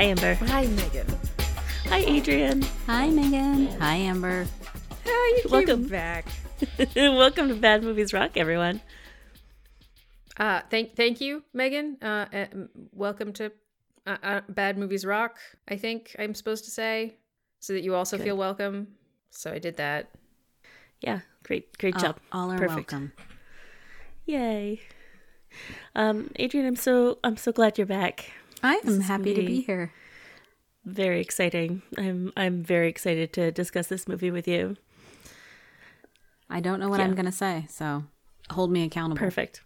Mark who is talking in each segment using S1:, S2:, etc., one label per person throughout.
S1: Hi, Amber.
S2: Hi, Megan.
S1: Hi, Adrian.
S3: Hi, Megan. Hi, Amber.
S2: Hi, you came
S1: Welcome.
S2: back.
S1: Welcome to Bad Movies Rock, everyone.
S2: Uh, thank thank you, Megan. Uh, uh, welcome to uh, uh, Bad Movies Rock. I think I'm supposed to say, so that you also
S1: Good.
S2: feel welcome. So I did that.
S1: Yeah, great, great
S3: All,
S1: job.
S3: all are
S1: Perfect.
S3: welcome.
S1: Yay. Um, Adrian, I'm so I'm so glad you're back.
S3: I am happy to be here.
S1: Very exciting. I'm I'm very excited to discuss this movie with you.
S3: I don't know what
S1: Yeah.
S3: I'm going to say, so hold me accountable.
S1: Perfect.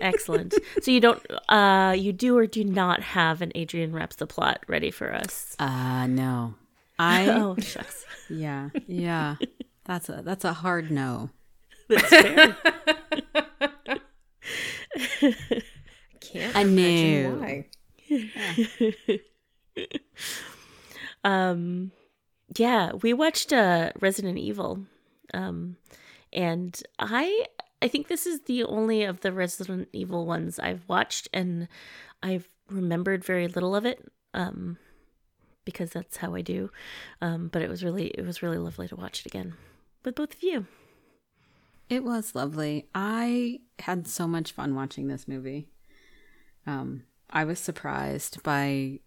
S1: Excellent. So you don't uh you do or do not have an Adrian wraps the plot ready for us.
S3: Uh, no. I
S1: oh shucks.
S3: yeah, yeah. That's a that's a hard no.
S1: That's fair.
S2: Can't
S3: I
S2: imagine
S3: knew.
S2: Why.
S1: um yeah we watched uh resident evil um and i i think this is the only of the resident evil ones i've watched and i've remembered very little of it um because that's how i do um but it was really it was really lovely to watch it again with both of you
S3: It was lovely. I had so much fun watching this movie. Um, I was surprised by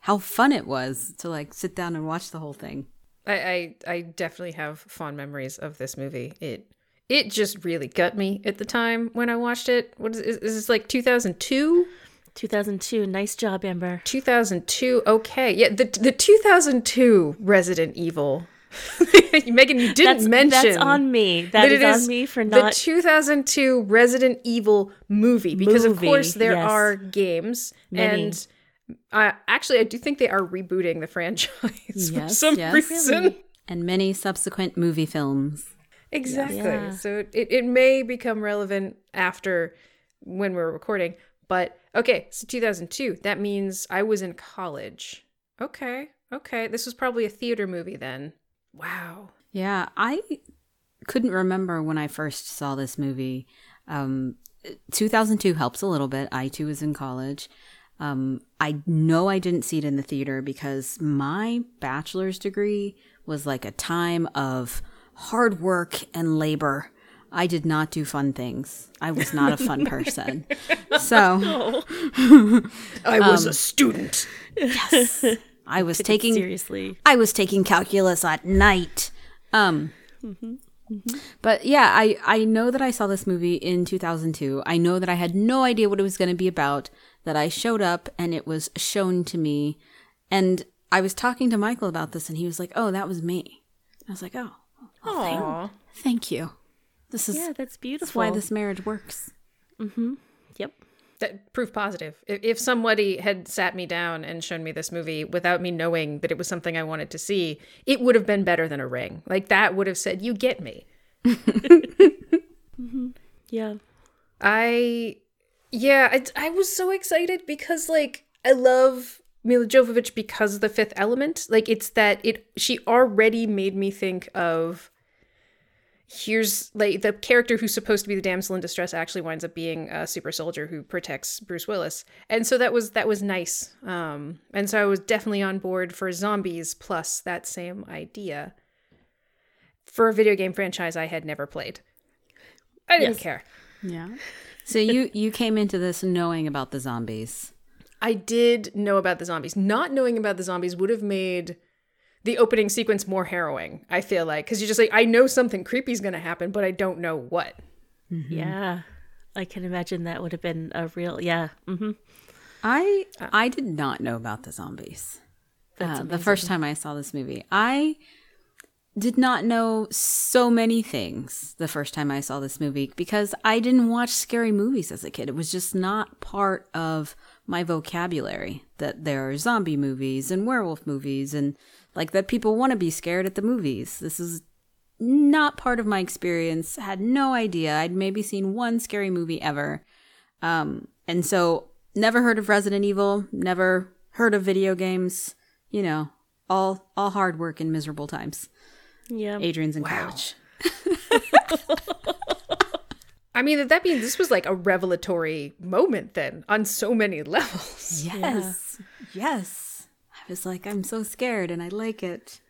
S3: how fun it was to like sit down and watch the whole thing.
S2: I, I I definitely have fond memories of this movie. It it just really got me at the time when I watched it. What is is, is this like 2002?
S1: 2002 nice job amber
S2: 2002. Okay. Yeah, the the 2002 Resident Evil. Megan, you didn't
S1: that's
S2: mention
S1: that's on me that is,
S2: it
S1: on me for
S2: the 2002 Resident Evil movie because
S1: Movie,
S2: of course there
S1: yes.
S2: are games
S1: Many.
S2: and uh, actually I do think they are rebooting the franchise for some
S3: yes.
S2: reason.
S3: And many subsequent movie films.
S2: Exactly.
S1: Yeah.
S2: So it, it may become relevant after when we're recording. But okay, so 2002. That means I was in college. Okay. Okay. This was probably a theater movie then. Wow.
S3: Yeah, I couldn't remember when I first saw this movie. Um, 2002 helps a little bit. I too was in college. Um, I know I didn't see it in the theater because my bachelor's degree was like a time of hard work and labor. I did not do fun things. I was not a fun person. So,
S2: I was a student.
S3: yes, I was taking
S1: seriously
S3: I was taking calculus at night. Um But yeah, I I know that I saw this movie in 2002. I know that I had no idea what it was going to be about. That I showed up and it was shown to me and I was talking to Michael about this and he was like, "Oh, that was me." I was like, "Oh,
S2: Aww.
S3: thank you. This is
S1: yeah that's beautiful
S3: that's why this marriage works." Mm-hmm.
S1: yep
S2: That proof positive. If, if somebody had sat me down and shown me this movie without me knowing that it was something I wanted to see, it would have been better than a ring. Like that would have said, "You get me." mm-hmm.
S1: yeah
S2: I yeah, I, I was so excited because like I love Milla Jovovich because of the Fifth Element. Like it's that it she already made me think of here's like the character who's supposed to be the damsel in distress actually winds up being a super soldier who protects Bruce Willis. And so that was that was nice. Um and so I was definitely on board for zombies plus that same idea for a video game franchise I had never played. I didn't
S1: Yes.
S2: care.
S3: Yeah. So you you came into this knowing about the zombies.
S2: I did know about the zombies. Not knowing about the zombies would have made the opening sequence more harrowing, I feel like. Because you're just like, I know something creepy is going to happen, but I don't know what.
S1: Yeah, I can imagine that would have been a real yeah. hmm
S3: I I did not know about the zombies.
S1: That's
S3: Uh, the first time I saw this movie, I did not know so many things the first time I saw this movie because I didn't watch scary movies as a kid. It was just not part of my vocabulary that there are zombie movies and werewolf movies and like that people want to be scared at the movies. This is not part of my experience. Had no idea. I'd maybe seen one scary movie ever. Um, and so never heard of Resident Evil, never heard of video games, you know, all all hard work and miserable times.
S1: Yeah.
S3: Adrian's in
S2: Wow.
S3: college.
S2: I mean, that means this was like a revelatory moment then on so many levels.
S3: Yes. Yes. I was like, I'm so scared and I like it.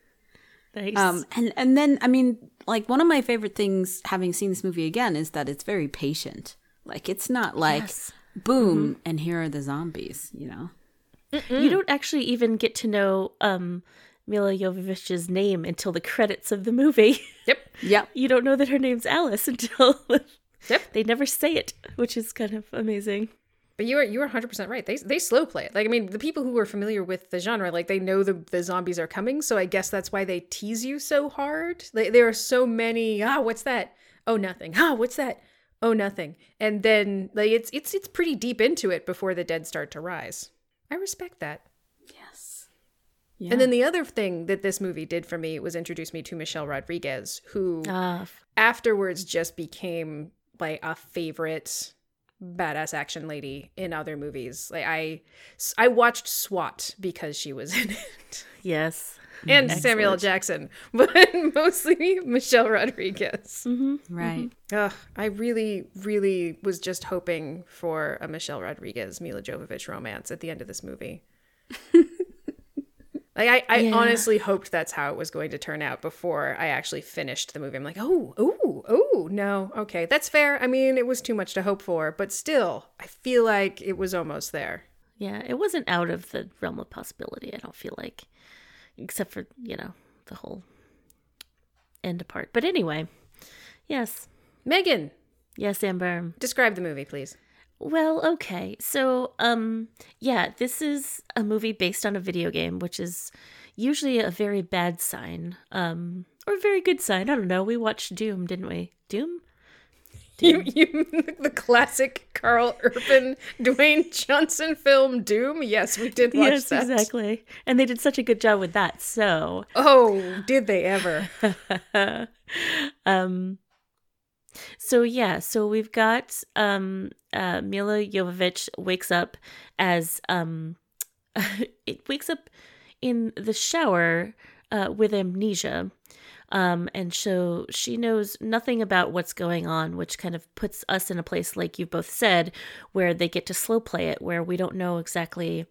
S1: Nice.
S3: Um, and and then I mean, like one of my favorite things, having seen this movie again, is that it's very patient. Like it's not like
S1: Yes.
S3: boom and here are the zombies. You know.
S1: you don't actually even get to know um, Milla Jovovich's name until the credits of the movie.
S2: Yep.
S3: Yep.
S1: you don't know that her name's Alice until
S2: Yep.
S1: they never say it, which is kind of amazing.
S2: But you are you are 100% right. They they slow play it. Like I mean, the people who are familiar with the genre, like they know the the zombies are coming, so I guess that's why they tease you so hard. Like there are so many, ah, what's that? Oh, nothing. Ah, what's that? Oh, nothing. And then like it's it's it's pretty deep into it before the dead start to rise. I respect that.
S3: Yes.
S2: And then the other thing that this movie did for me was introduce me to Michelle Rodriguez, who
S1: Ah,
S2: afterwards just became like a favorite badass action lady in other movies. Like I I watched SWAT because she was in it.
S1: yes.
S2: And Samuel L. Jackson, but mostly Michelle Rodriguez. Mm-hmm.
S3: right. Mm-hmm.
S2: Ugh, I really, really was just hoping for a Michelle Rodriguez, Milla Jovovich romance at the end of this movie. like I, I
S1: Yeah.
S2: honestly hoped that's how it was going to turn out before I actually finished the movie. I'm like, oh, oh, oh, no, okay, that's fair. I mean, it was too much to hope for, but still, I feel like it was almost there.
S1: Yeah, it wasn't out of the realm of possibility, I don't feel like. Except for, you know, the whole end part. But anyway, yes.
S2: Megan,
S1: Yes, Amber.
S2: describe the movie, please.
S1: Well, okay. So, um, yeah, this is a movie based on a video game, which is usually a very bad sign. Um, or a very good sign. I don't know. We watched Doom, didn't we? Doom?
S2: You, you, the classic Karl Urban, Dwayne Johnson film Doom. Yes, we did watch
S1: yes,
S2: that.
S1: exactly. And they did such a good job with that. So,
S2: Oh, did they ever?
S1: um so yeah so we've got um uh milla jovovich wakes up as um it wakes up in the shower uh with amnesia um and so she knows nothing about what's going on which kind of puts us in a place like you both said where they get to slow play it where we don't know exactly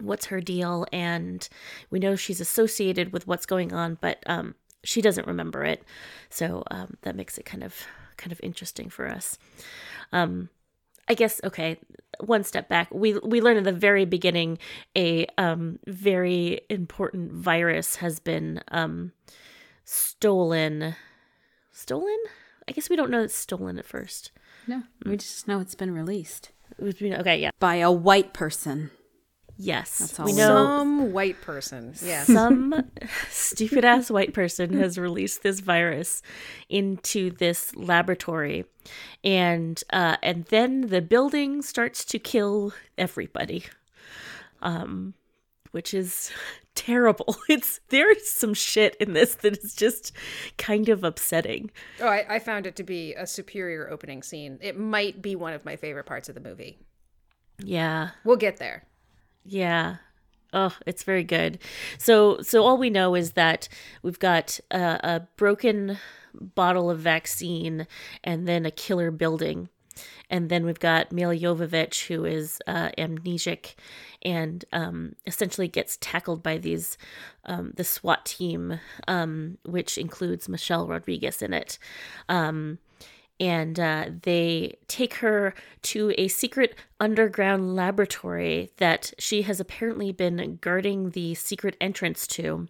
S1: what's her deal and we know she's associated with what's going on but um she doesn't remember it. So um that makes it kind of kind of interesting for us. Um i guess okay one step back. We we learn at the very beginning a um very important virus has been um stolen stolen? I guess we don't know it's stolen at first.
S3: No, we just know it's been released.
S1: Okay yeah.
S3: By a white person.
S1: yes.
S3: All
S1: we
S3: we
S1: know
S2: Some white person. Yes.
S1: some stupid ass white person has released this virus into this laboratory. And uh and then the building starts to kill everybody. Um which is terrible it's there's some shit in this that is just kind of upsetting
S2: Oh, I, I found it to be a superior opening scene. It might be one of my favorite parts of the movie.
S1: yeah
S2: We'll get there.
S1: Yeah. Oh, it's very good. So, so all we know is that we've got a, a broken bottle of vaccine, and then a killer building, and then we've got Milla Jovovich, who is uh, amnesic, and um, essentially gets tackled by these um, the SWAT team, um, which includes Michelle Rodriguez in it. Um, and uh, they take her to a secret underground laboratory that she has apparently been guarding the secret entrance to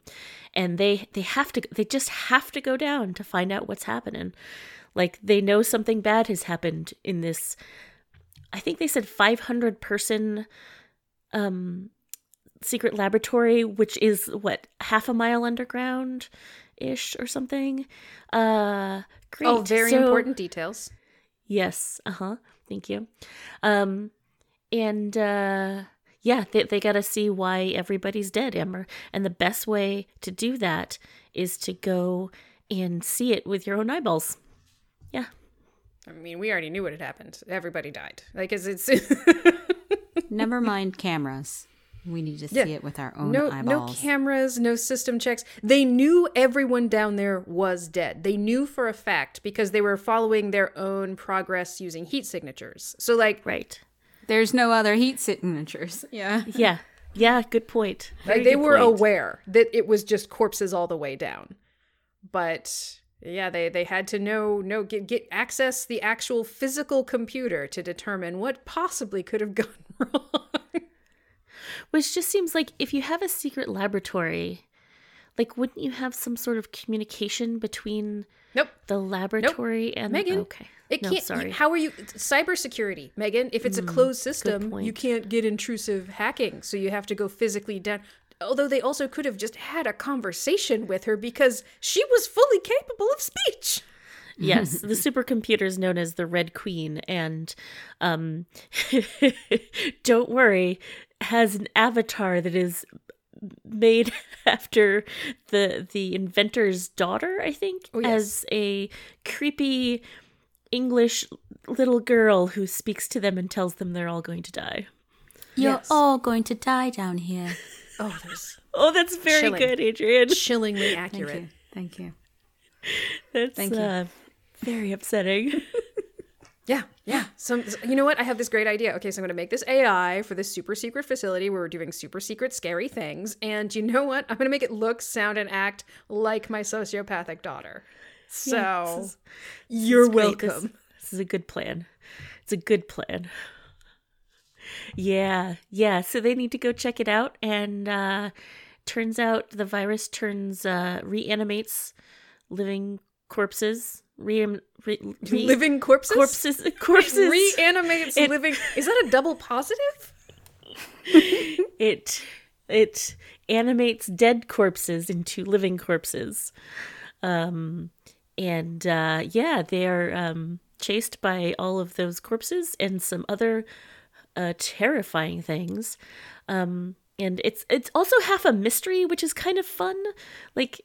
S1: and they they have to they just have to go down to find out what's happening like they know something bad has happened in this i think they said 500 person um secret laboratory which is what half a mile underground ish or something uh great
S2: Oh, very
S1: So-
S2: important details.
S1: Yes. Uh huh. Thank you. Um, and uh, yeah, they they gotta see why everybody's dead, Amber. And the best way to do that is to go and see it with your own eyeballs. Yeah.
S2: I mean, we already knew what had happened. Everybody died. Like, 'cause it's
S3: Never mind cameras. We need to see
S2: Yeah.
S3: it with our own
S2: no no cameras, no system checks. They knew everyone down there was dead. They knew for a fact because they were following their own progress using heat signatures. So, like,
S1: Right.
S3: There's no other heat signatures. Yeah.
S1: Yeah. Yeah, good point. Very
S2: Like they were
S1: point.
S2: aware that it was just corpses all the way down. But yeah, they they had to know know get get access the actual physical computer to determine what possibly could have gone wrong.
S1: Which just seems like if you have a secret laboratory, like wouldn't you have some sort of communication between
S2: nope.
S1: the laboratory and
S2: Megan,
S1: okay.
S2: It
S1: no,
S2: can't.
S1: sorry.
S2: How are you? Cybersecurity, Megan. If it's a mm, closed system, you can't get intrusive hacking, so you have to go physically down. Although they also could have just had a conversation with her because she was fully capable of speech.
S1: yes, the supercomputer is known as the Red Queen, and um, don't worry, has an avatar that is made after the the inventor's daughter. I think
S2: Oh, yes.
S1: as a creepy English little girl who speaks to them and tells them they're all going to die.
S3: You're
S2: Yes.
S3: all going to die down here.
S2: Oh, there's
S1: Oh, that's very
S2: Chilling.
S1: good, Adrian.
S2: chillingly
S3: Thank
S2: accurate.
S3: you. Thank you.
S1: That's
S3: Thank you.
S1: uh, very upsetting.
S2: Yeah, yeah. So, so- you know what? I have this great idea. Okay, so I'm going to make this AI for this super secret facility where we're doing super secret, scary things. And you know what? I'm going to make it look, sound, and act like my sociopathic daughter. So
S1: Yeah, this is-
S2: you're
S1: It's great. This-
S2: welcome.
S1: This, is a good plan. It's a good plan. Yeah, yeah. So they need to go check it out, and uh, turns out the virus turns uh, reanimates living corpses. Re, re, re-
S2: living corpses.
S1: corpses. Corpses.
S2: reanimates
S1: It-
S2: living. Is that a double positive?
S1: it it animates dead corpses into living corpses um and uh yeah they are um chased by all of those corpses and some other uh terrifying things um and it's it's also half a mystery which is kind of fun like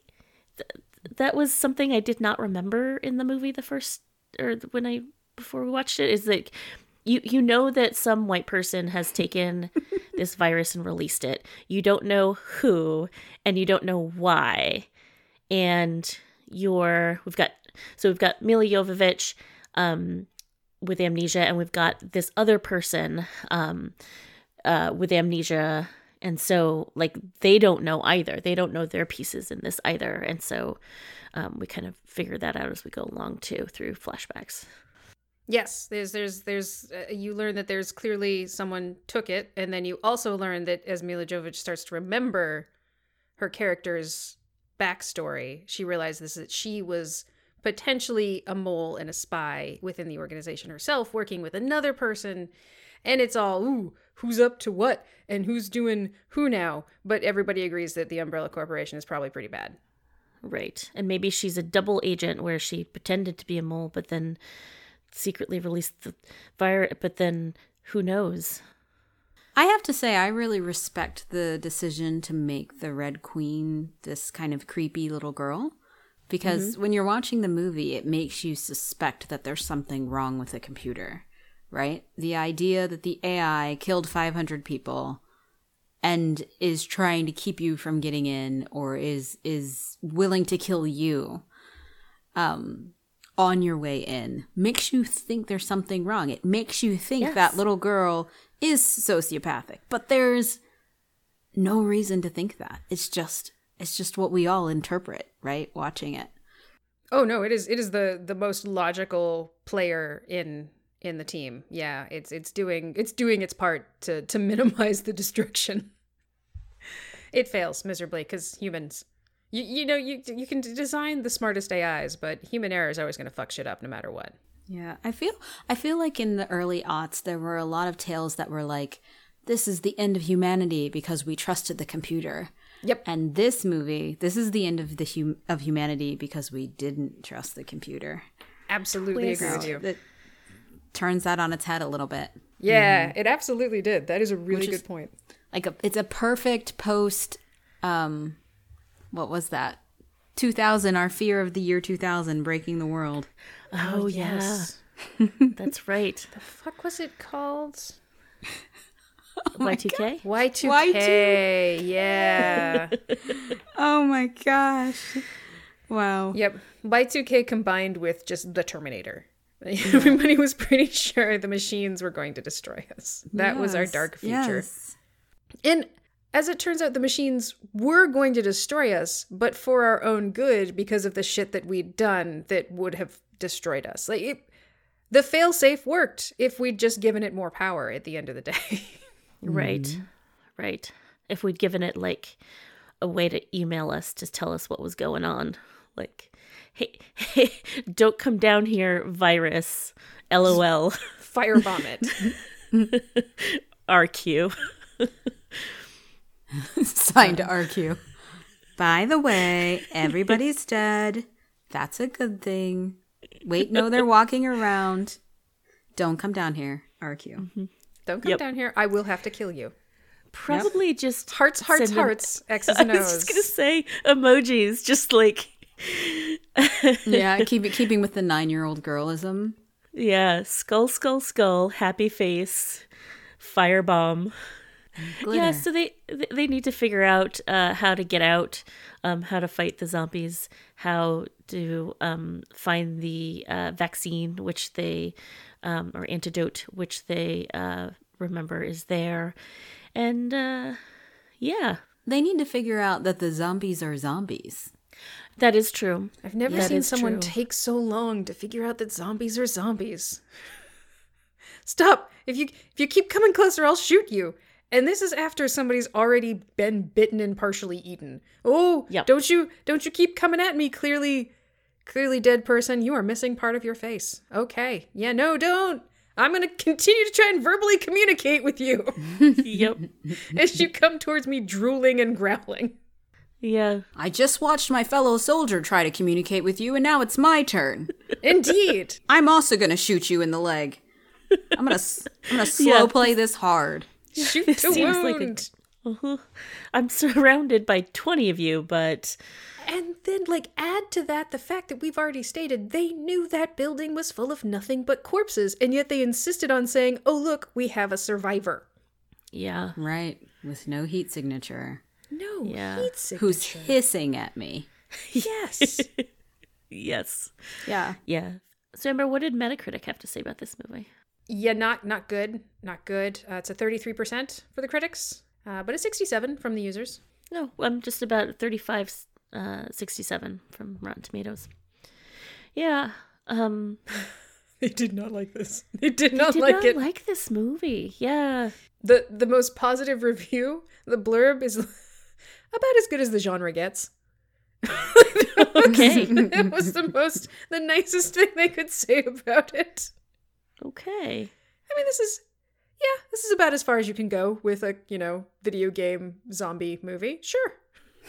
S1: th- that was something i did not remember in the movie the first or when i before we watched it is like you you know that some white person has taken this virus and released it. You don't know who and you don't know why. And you're we've got so we've got Milla Jovovich um with amnesia and we've got this other person um uh with amnesia and so like they don't know either. They don't know their pieces in this either. And so um we kind of figure that out as we go along too through flashbacks.
S2: Yes, there's there's there's uh, you learn that there's clearly someone took it, and then you also learn that as Milla Jovovich starts to remember her character's backstory, she realizes that she was potentially a mole and a spy within the organization herself, working with another person, and it's all ooh, who's up to what and who's doing who now. But everybody agrees that the Umbrella Corporation is probably pretty bad.
S1: Right. And maybe she's a double agent where she pretended to be a mole, but then secretly released the virus. But then who knows?
S3: I have to say, I really respect the decision to make the Red Queen this kind of creepy little girl. Because when you're watching the movie, it makes you suspect that there's something wrong with the computer, right? The idea that the AI killed 500 people and is trying to keep you from getting in or is is willing to kill you um on your way in makes you think there's something wrong it makes you think
S1: Yes.
S3: that little girl is sociopathic but there's no reason to think that it's just it's just what we all interpret right watching it
S2: Oh no, it is it is the the most logical player in in the team. Yeah, it's it's doing it's doing its part to to minimize the destruction. It fails miserably cuz humans you, you know you you can design the smartest AIs, but human error is always going to fuck shit up no matter what.
S3: Yeah, I feel I feel like in the early aughts there were a lot of tales that were like, "This is the end of humanity because we trusted the computer."
S2: Yep.
S3: And this movie, this is the end of the hum- of humanity because we didn't trust the computer.
S2: Absolutely agree with you.
S3: It turns that on its head a little bit.
S2: Yeah, it absolutely did. That is a really
S3: Which
S2: good
S3: is-
S2: point.
S3: Like a, it's a perfect post. Um, what was that? 2000, our fear of the year 2000, breaking the world.
S1: Oh, yeah. That's right.
S2: The fuck was it called?
S1: Y2K?
S2: Y2K. Yeah.
S3: Oh my gosh! Wow.
S2: Yep. Y2K combined with just the Terminator. Everybody was pretty sure the machines were going to destroy us. That was our dark future.
S3: yes.
S2: And as it turns out, the machines were going to destroy us, but for our own good because of the shit that we'd done that would have destroyed us. Like it, the failsafe worked if we'd just given it more power at the end of the day.
S1: Right. Mm-hmm. Right. If we'd given it like a way to email us to tell us what was going on. Like, hey, hey don't come down here, virus. LOL.
S2: Firebomb it.
S1: RQ.
S3: Signed to RQ. By the way, everybody's dead. That's a good thing. Wait, no, they're walking around. Don't come down here, RQ. Mm-hmm.
S2: Don't come
S1: Yep.
S2: down here. I will have to kill you.
S1: Probably just
S2: Hearts, hearts,
S1: send an-
S2: hearts. X's
S1: I
S2: and
S1: was
S2: O's.
S1: just gonna say emojis, just like
S3: Yeah, keep keeping with the nine-year-old girlism.
S1: yeah, skull, skull, skull, happy face, firebomb.
S3: Glitter.
S1: Yeah, so they they need to figure out uh, how to get out, um, how to fight the zombies, how to um, find the uh, vaccine, which they um, or antidote, which they uh, remember is there, and uh, yeah,
S3: they need to figure out that the zombies are zombies.
S1: that is true.
S2: I've never
S1: That
S2: seen someone
S1: true.
S2: take so long to figure out that zombies are zombies. Stop! If you if you keep coming closer, I'll shoot you. And this is after somebody's already been bitten and partially eaten. Oh,
S1: Yep.
S2: don't you don't you keep coming at me, clearly clearly dead person. You are missing part of your face. Okay. Yeah, no, don't. I'm gonna continue to try and verbally communicate with you
S1: yep.
S2: as you come towards me drooling and growling.
S1: Yeah.
S3: I just watched my fellow soldier try to communicate with you, and now it's my turn.
S2: Indeed.
S3: I'm also gonna shoot you in the leg. I'm gonna s- I'm gonna slow
S1: Yeah.
S3: play this hard.
S2: Shoot to
S1: Seems like a-
S2: wound.
S1: Uh-huh. I'm surrounded by 20 of you, but
S2: And then, like, add to that the fact that we've already stated they knew that building was full of nothing but corpses, and yet they insisted on saying, oh, look, we have a survivor.
S1: yeah.
S3: Right, with no heat signature.
S2: No,
S1: Yeah.
S2: heat signature.
S3: Who's hissing at me?
S2: Yes.
S1: Yes.
S3: Yeah.
S1: Yeah. So, Amber, what did Metacritic have to say about this movie?
S2: yeah, not not good. Not good. Uh, it's a 33% for the critics, uh, but a 67 from the users.
S1: No, I'm just about 35, uh, 67 from Rotten Tomatoes. Yeah. Um,
S2: They did not like this. They did not
S1: did
S2: like
S1: not
S2: it.
S1: like this movie. Yeah.
S2: the the most positive review, the blurb is about as good as the genre gets.
S1: Okay.
S2: it was the most the nicest thing they could say about it.
S1: Okay.
S2: I mean, this is yeah, this is about as far as you can go with a you know video game zombie movie. Sure.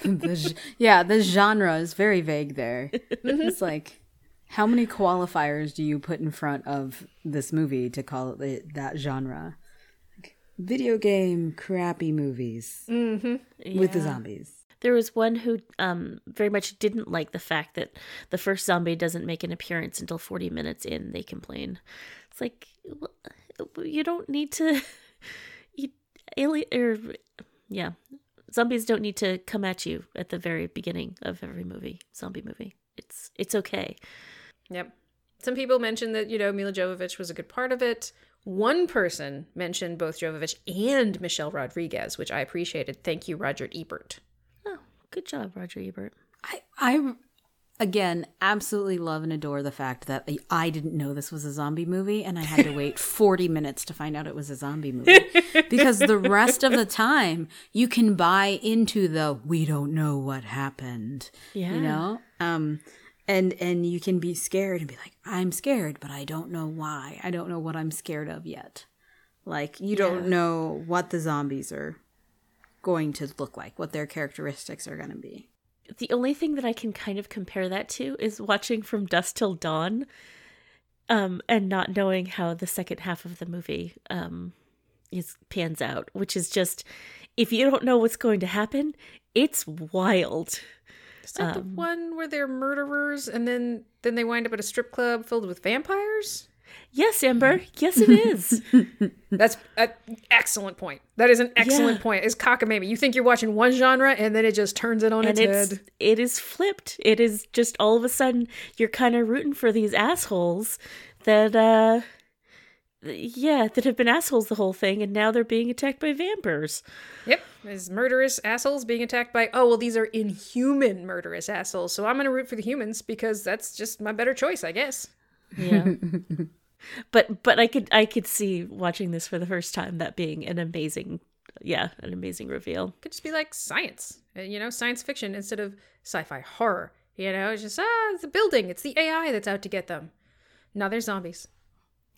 S3: The yeah, the genre is very vague there. Mm-hmm. it's like, how many qualifiers do you put in front of this movie to call it that genre? Like, video game crappy movies mm-hmm. with the zombies.
S1: There was one who um, very much didn't like the fact that the first zombie doesn't make an appearance until 40 minutes in. They complain. It's like, you don't need to. You, alien, or, yeah. Zombies don't need to come at you at the very beginning of every movie, zombie movie. It's it's okay.
S2: Yep. Some people mentioned that you know Milla Jovovich was a good part of it. One person mentioned both Jovovich and Michelle Rodriguez, which I appreciated. Thank you, Roger Ebert.
S1: Oh, good job, Roger Ebert.
S3: I, I, again, absolutely love and adore the fact that I- didn't know this was a zombie movie and I had to wait 40 minutes to find out it was a zombie movie. because the rest of the time, you can buy into the we don't know what happened.
S1: Yeah.
S3: You know? Um, and and you can be scared and be like, I'm scared, but I don't know why. I don't know what I'm scared of yet. Like you don't know what the zombies are going to look like, what their characteristics are going to be.
S1: The only thing that I can kind of compare that to is watching From Dusk Till Dawn, um, and not knowing how the second half of the movie um is pans out, which is just if you don't know what's going to happen, it's wild.
S2: Is that the one where they're murderers and then then they wind up at a strip club filled with vampires?
S1: Yes, Amber. Yes, it is.
S2: That's an excellent point. That is an excellent
S1: Yeah.
S2: point. It's cockamamie. You think you're watching one genre and then it just turns it on
S1: and
S2: its
S1: it's
S2: head.
S1: it is flipped. It is just all of a sudden you're kind of rooting for these assholes that uh yeah, that have been assholes the whole thing, and now they're being attacked by vampires.
S2: Yep, as murderous assholes being attacked by oh well these are inhuman murderous assholes, so I'm gonna root for the humans because that's just my better choice, I guess.
S1: Yeah. but but I could I could see watching this for the first time that being an amazing yeah, an amazing reveal.
S2: Could just be like science, uh, you know, science fiction instead of sci-fi horror. You know, it's just ah, it's a building, it's the AI that's out to get them. Now they're zombies.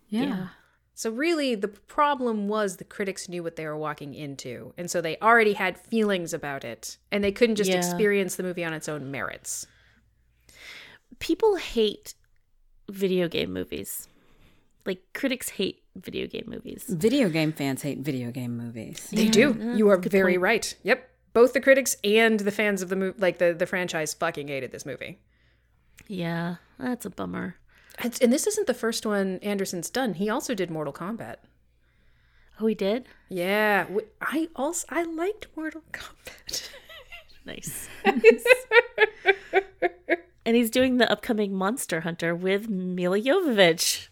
S3: Yeah.
S1: Yeah.
S2: So really the problem was the critics knew what they were walking into, and so they already had feelings about it, and they couldn't just
S1: Yeah.
S2: experience the movie on its own merits.
S1: People hate video game movies. Like critics hate video game movies.
S3: Video game fans hate video game movies.
S2: They
S1: Yeah,
S2: do. you are very
S1: point.
S2: right. Yep. Both the critics and the fans of the movie, like the, the franchise, fucking hated this movie.
S1: Yeah, that's a bummer.
S2: And, and this isn't the first one Anderson's done. He also did Mortal Kombat.
S1: Oh, he did?
S2: Yeah, I also I liked Mortal Kombat.
S1: Nice. and he's doing the upcoming Monster Hunter with Milla Jovovich,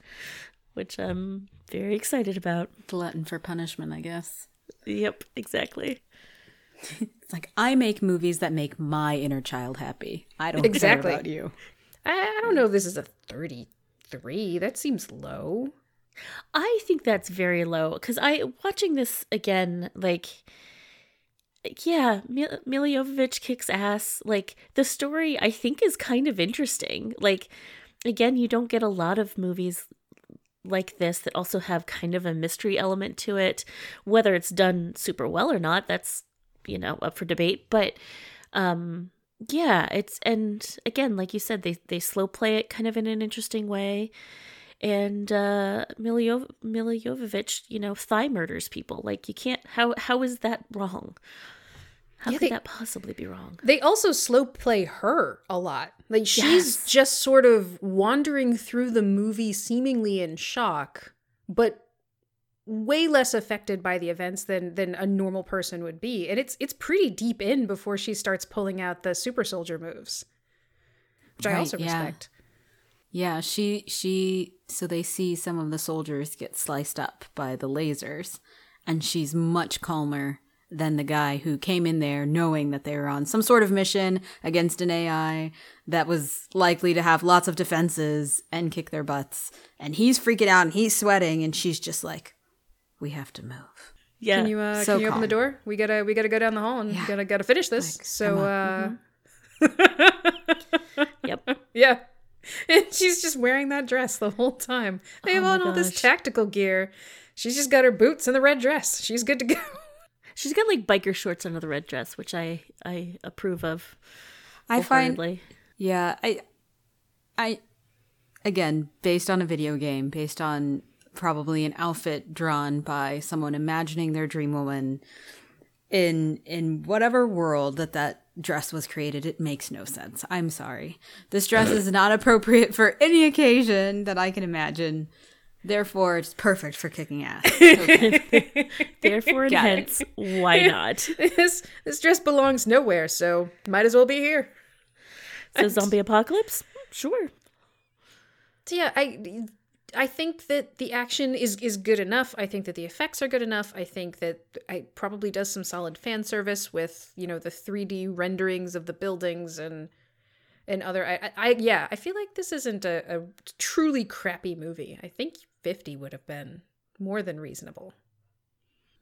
S1: which I'm very excited about.
S3: Glutton for punishment, I guess.
S1: Yep, exactly.
S3: It's like I make movies that make my inner child happy. I don't
S2: Exactly.
S3: care about you.
S2: I, I don't know if this is a thirty three. That seems low.
S1: I think that's very low because I watching this again, like, yeah, Mil- Milla kicks ass. Like the story, I think is kind of interesting. Like, again, you don't get a lot of movies like this that also have kind of a mystery element to it. Whether it's done super well or not, that's you know up for debate. But um, yeah, it's and again, like you said, they they slow play it kind of in an interesting way and uh Milla Jovovich, you know, thigh murders people. Like you can't how how is that wrong? How
S2: Yeah,
S1: could
S2: they-
S1: that possibly be wrong?
S2: They also slow play her a lot. Like she's
S1: Yes.
S2: just sort of wandering through the movie seemingly in shock, but way less affected by the events than than a normal person would be. And it's it's pretty deep in before she starts pulling out the super soldier moves. Which I also
S3: yeah.
S2: respect.
S3: Yeah, she she so they see some of the soldiers get sliced up by the lasers and she's much calmer than the guy who came in there knowing that they were on some sort of mission against an AI that was likely to have lots of defenses and kick their butts. And he's freaking out and he's sweating and she's just like we have to move.
S1: Yeah.
S2: Can you uh,
S3: So
S2: can you open the door? We gotta we gotta go down the hall and
S3: Yeah.
S2: gotta gotta finish this.
S3: Like,
S2: so
S3: come
S2: uh
S1: yep.
S2: Yeah. And she's just wearing that dress the whole time. They have
S1: Oh my
S2: on all this tactical gear. She's just got her boots and the red dress. She's good to go.
S1: She's got like biker shorts under the red dress, which I I approve of.
S3: I find
S1: wholeheartedly.
S3: Yeah, I I again, based on a video game, based on probably an outfit drawn by someone imagining their dream woman in in whatever world that that dress was created, it makes no sense. I'm sorry. This dress is not appropriate for any occasion that I can imagine. Therefore, it's perfect for kicking ass.
S1: Therefore, and hence, why not?
S2: this this dress belongs nowhere, so might as well be here.
S1: So, zombie apocalypse? Sure.
S2: So yeah, I I think that the action is is good enough. I think that the effects are good enough. I think that it probably does some solid fan service with you know the 3D renderings of the buildings and and other. I, I, I yeah, I feel like this isn't a, a truly crappy movie. I think 50 would have been more than reasonable.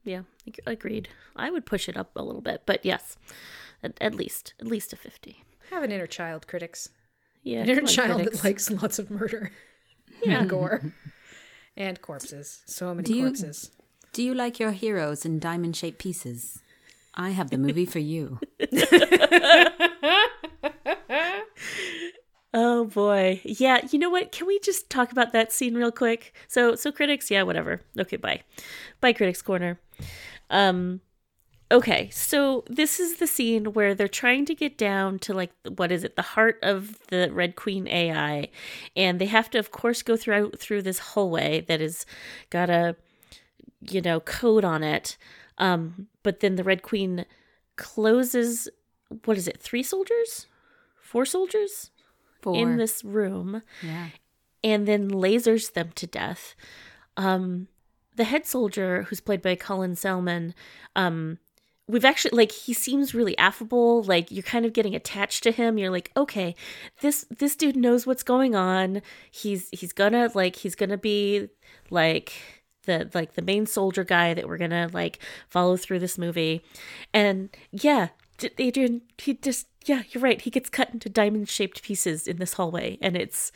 S1: Yeah, agreed. I would push it up a little bit, but yes, at, at least at least a fifty.
S2: Have an inner child, critics.
S1: Yeah,
S2: An inner child
S1: critics.
S2: that likes lots of murder and gore and corpses. So many
S3: Do you-
S2: corpses.
S3: Do you like your heroes in diamond shaped pieces? I have the movie for you.
S1: Oh boy. Yeah, you know what? Can we just talk about that scene real quick? So so critics, yeah, whatever. Okay, bye. Bye critics corner. Um okay, so this is the scene where they're trying to get down to like what is it? The heart of the Red Queen AI and they have to of course go through through this hallway that is got a you know, code on it. Um but then the Red Queen closes what is it? 3 soldiers? 4 soldiers?
S3: For
S1: in this room
S3: yeah.
S1: and then lasers them to death. um the head soldier who's played by Colin Salmon um we've actually like he seems really affable. Like you're kind of getting attached to him. You're like okay this this dude knows what's going on. He's he's gonna like he's gonna be like the like the main soldier guy that we're gonna like follow through this movie. And yeah adrian he just yeah you're right he gets cut into diamond shaped pieces in this hallway and it's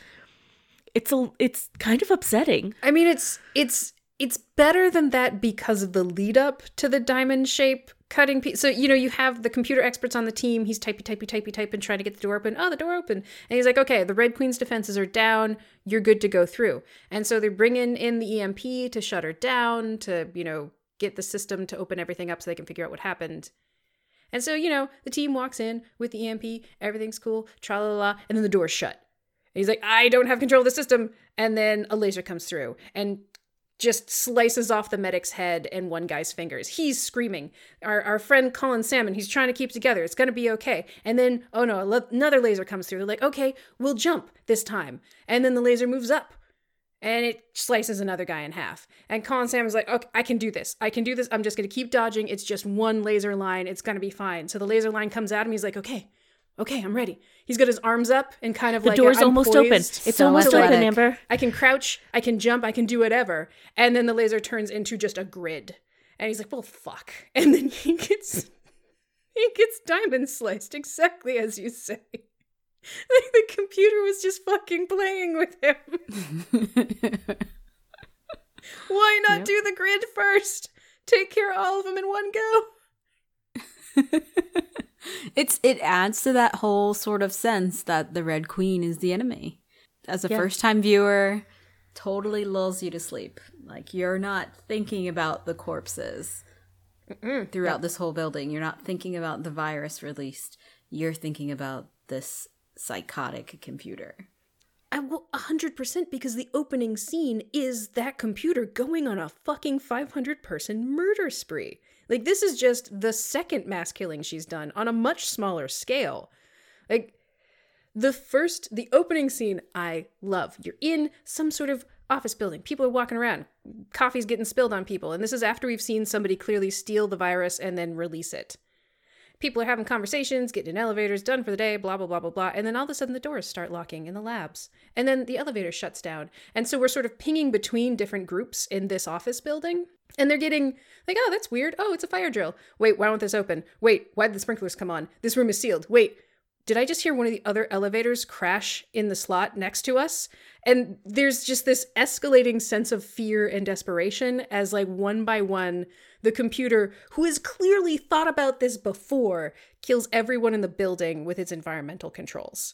S1: it's a it's kind of upsetting
S2: I mean, it's it's it's better than that because of the lead up to the diamond shape cutting piece. So you know, you have the computer experts on the team. He's typey, typey, typey, typing, trying to get the door open. Oh, the door open, and he's like, "Okay, the Red Queen's defenses are down. You're good to go through." And so they're bringing in the EMP to shut her down to you know get the system to open everything up so they can figure out what happened. And so, you know, the team walks in with the EMP, everything's cool, tra la la, and then the door's shut. And he's like, I don't have control of the system. And then a laser comes through and just slices off the medic's head and one guy's fingers. He's screaming. Our, our friend Colin Salmon, he's trying to keep together. It's going to be okay. And then, oh no, another laser comes through. They're like, okay, we'll jump this time. And then the laser moves up and it slices another guy in half. And Colin is like, okay, I can do this. I can do this. I'm just going to keep dodging. It's just one laser line. It's going to be fine. So the laser line comes at him. He's like, okay, okay, I'm ready. He's got his arms up and kind of like.
S1: the
S2: like
S1: door's
S2: I'm
S1: almost
S2: poised
S1: open it's
S3: So
S1: almost
S3: athletic.
S1: open amber
S2: I can crouch, I can jump, I can do whatever. And then the laser turns into just a grid. And he's like, well, fuck. And then he gets he gets diamond sliced exactly as you say. Like the computer was just fucking playing with him. Why not
S3: Yep.
S2: do the grid first? Take care of all of them in one go.
S3: it's it adds to that whole sort of sense that the Red Queen is the enemy. As a
S1: Yeah.
S3: first time viewer, totally lulls you to sleep. Like you're not thinking about the corpses throughout this whole building. You're not thinking about the virus released. You're thinking about this psychotic computer.
S2: I will 100% because the opening scene is that computer going on a fucking 500 person murder spree. Like, this is just the second mass killing she's done on a much smaller scale. Like, the first, the opening scene, I love. You're in some sort of office building. People are walking around. Coffee's getting spilled on people. And this is after we've seen somebody clearly steal the virus and then release it. People are having conversations, getting in elevators, done for the day, blah, blah, blah, blah, blah. And then all of a sudden the doors start locking in the labs. And then the elevator shuts down. And so we're sort of pinging between different groups in this office building. And they're getting like, oh, that's weird. Oh, it's a fire drill. Wait, why won't this open? Wait, why did the sprinklers come on? This room is sealed. Wait, did I just hear one of the other elevators crash in the slot next to us? And there's just this escalating sense of fear and desperation as, like, one by one, the computer, who has clearly thought about this before, kills everyone in the building with its environmental controls.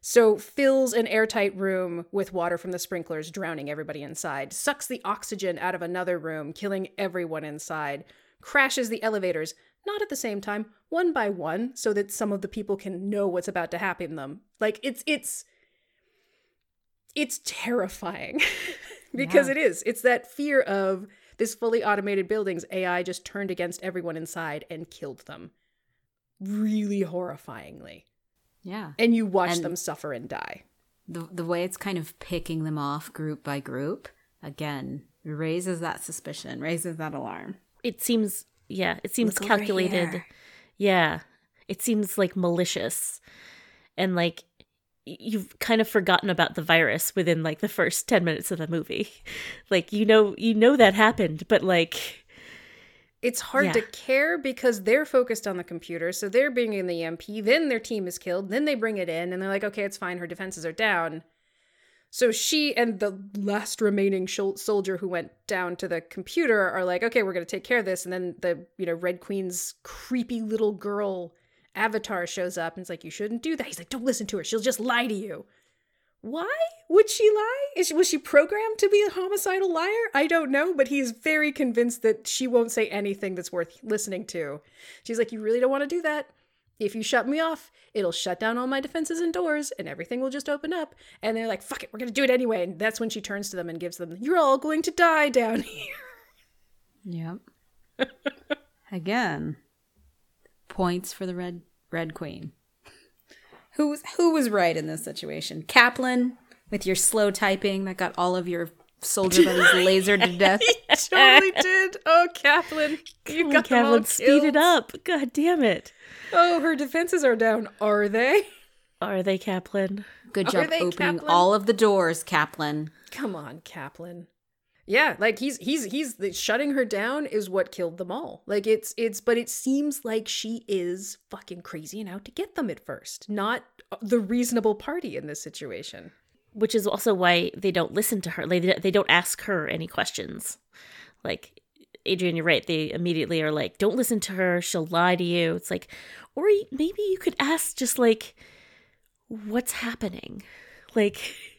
S2: So, fills an airtight room with water from the sprinklers, drowning everybody inside, sucks the oxygen out of another room, killing everyone inside, crashes the elevators, not at the same time, one by one, so that some of the people can know what's about to happen to them. Like it's it's it's terrifying because
S3: Yeah.
S2: it is. It's that fear of this fully automated building's AI just turned against everyone inside and killed them. Really horrifyingly.
S3: Yeah.
S2: And you watch
S3: And-
S2: them suffer and die.
S3: the the way it's kind of picking them off group by group again raises that suspicion, raises that alarm.
S1: it seems yeah it seems
S3: Look
S1: calculated yeah it seems like malicious and like you've kind of forgotten about the virus within like the first 10 minutes of the movie like you know you know that happened but like
S2: It's hard
S1: Yeah.
S2: to care because they're focused on the computer, so they're bringing the MP, then their team is killed, then they bring it in, and they're like, okay, it's fine, her defenses are down. So she and the last remaining soldier who went down to the computer are like, okay, we're going to take care of this. And then the, you know, Red Queen's creepy little girl avatar shows up and it's like, you shouldn't do that. He's like, don't listen to her. She'll just lie to you. Why would she lie? Is she, was she programmed to be a homicidal liar? I don't know, but he's very convinced that she won't say anything that's worth listening to. She's like, You really don't want to do that. If you shut me off, it'll shut down all my defenses and doors and everything will just open up. And they're like, Fuck it, we're going to do it anyway. And that's when she turns to them and gives them, You're all going to die down here.
S3: Yep. Again, points for the red red queen. Who was who was right in this situation? Kaplan with your slow typing that got all of your soldier buddies lasered to death.
S2: he totally did. Oh, Kaplan, you
S1: Come on,
S2: got them all
S1: speed it up. God damn it.
S2: Oh, her defenses are down. Are they?
S1: Are they Kaplan?
S3: Good
S2: Are
S3: job
S2: they,
S3: opening
S2: Kaplan?
S3: all of the doors, Kaplan.
S2: Come on, Kaplan. Yeah, like he's he's he's the, shutting her down is what killed them all. Like it's it's but it seems like she is fucking crazy and out to get them at first, not the reasonable party in this situation.
S1: Which is also why they don't listen to her. They, they don't ask her any questions. Like, Adrian, you're right. They immediately are like, don't listen to her. She'll lie to you. It's like, or maybe you could ask just like, what's happening? Like,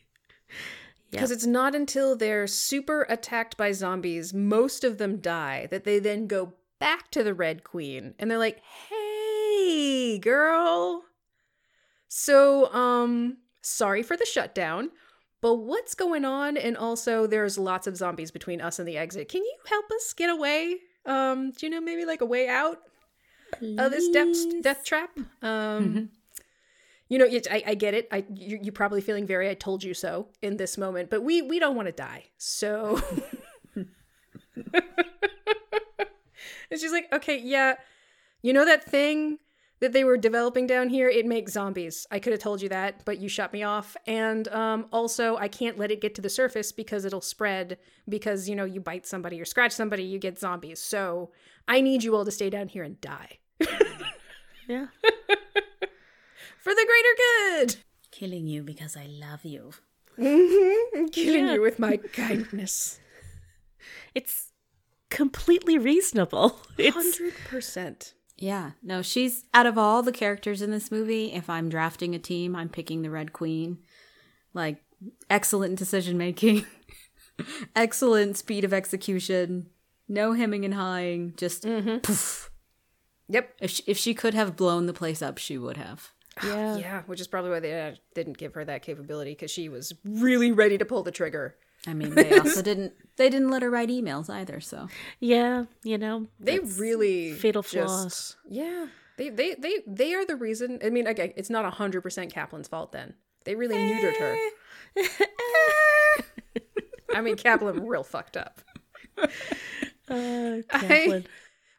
S2: Because it's not until they're super attacked by zombies, most of them die, that they then go back to the Red Queen and they're like, hey, girl. So, um, sorry for the shutdown, but what's going on? And also, there's lots of zombies between us and the exit. Can you help us get away? Um, do you know maybe like a way out of this death, death trap? Um, you know, it's, I, I get it. I you, you're probably feeling very "I told you so" in this moment, but we we don't want to die. So, and she's like, "Okay, yeah, you know that thing that they were developing down here? It makes zombies. I could have told you that, but you shut me off. And um, also, I can't let it get to the surface because it'll spread. Because you know, you bite somebody or scratch somebody, you get zombies. So, I need you all to stay down here and die
S1: yeah.
S2: for the greater good."
S3: Killing you because I love you.
S2: I'm killing
S1: Yeah.
S2: you with my kindness.
S1: It's completely reasonable. It's
S2: Hundred percent.
S3: Yeah, no, she's out of all the characters in this movie. If I'm drafting a team, I'm picking the Red Queen. Like, excellent decision making, excellent speed of execution, no hemming and hawing, just poof.
S2: Yep.
S3: If she, if she could have blown the place up, she would have.
S1: yeah.
S2: Yeah, which is probably why they uh, didn't give her that capability because she was really ready to pull the trigger.
S3: I mean, they also didn't they didn't let her write emails either. So
S1: Yeah, you know.
S2: They
S1: that's
S2: really
S1: fatal
S2: just- Yeah, they they they they are the reason. I mean, again, it's not hundred percent Kaplan's fault. Then they really neutered her. I mean, Kaplan real fucked up.
S1: Uh, Kaplan.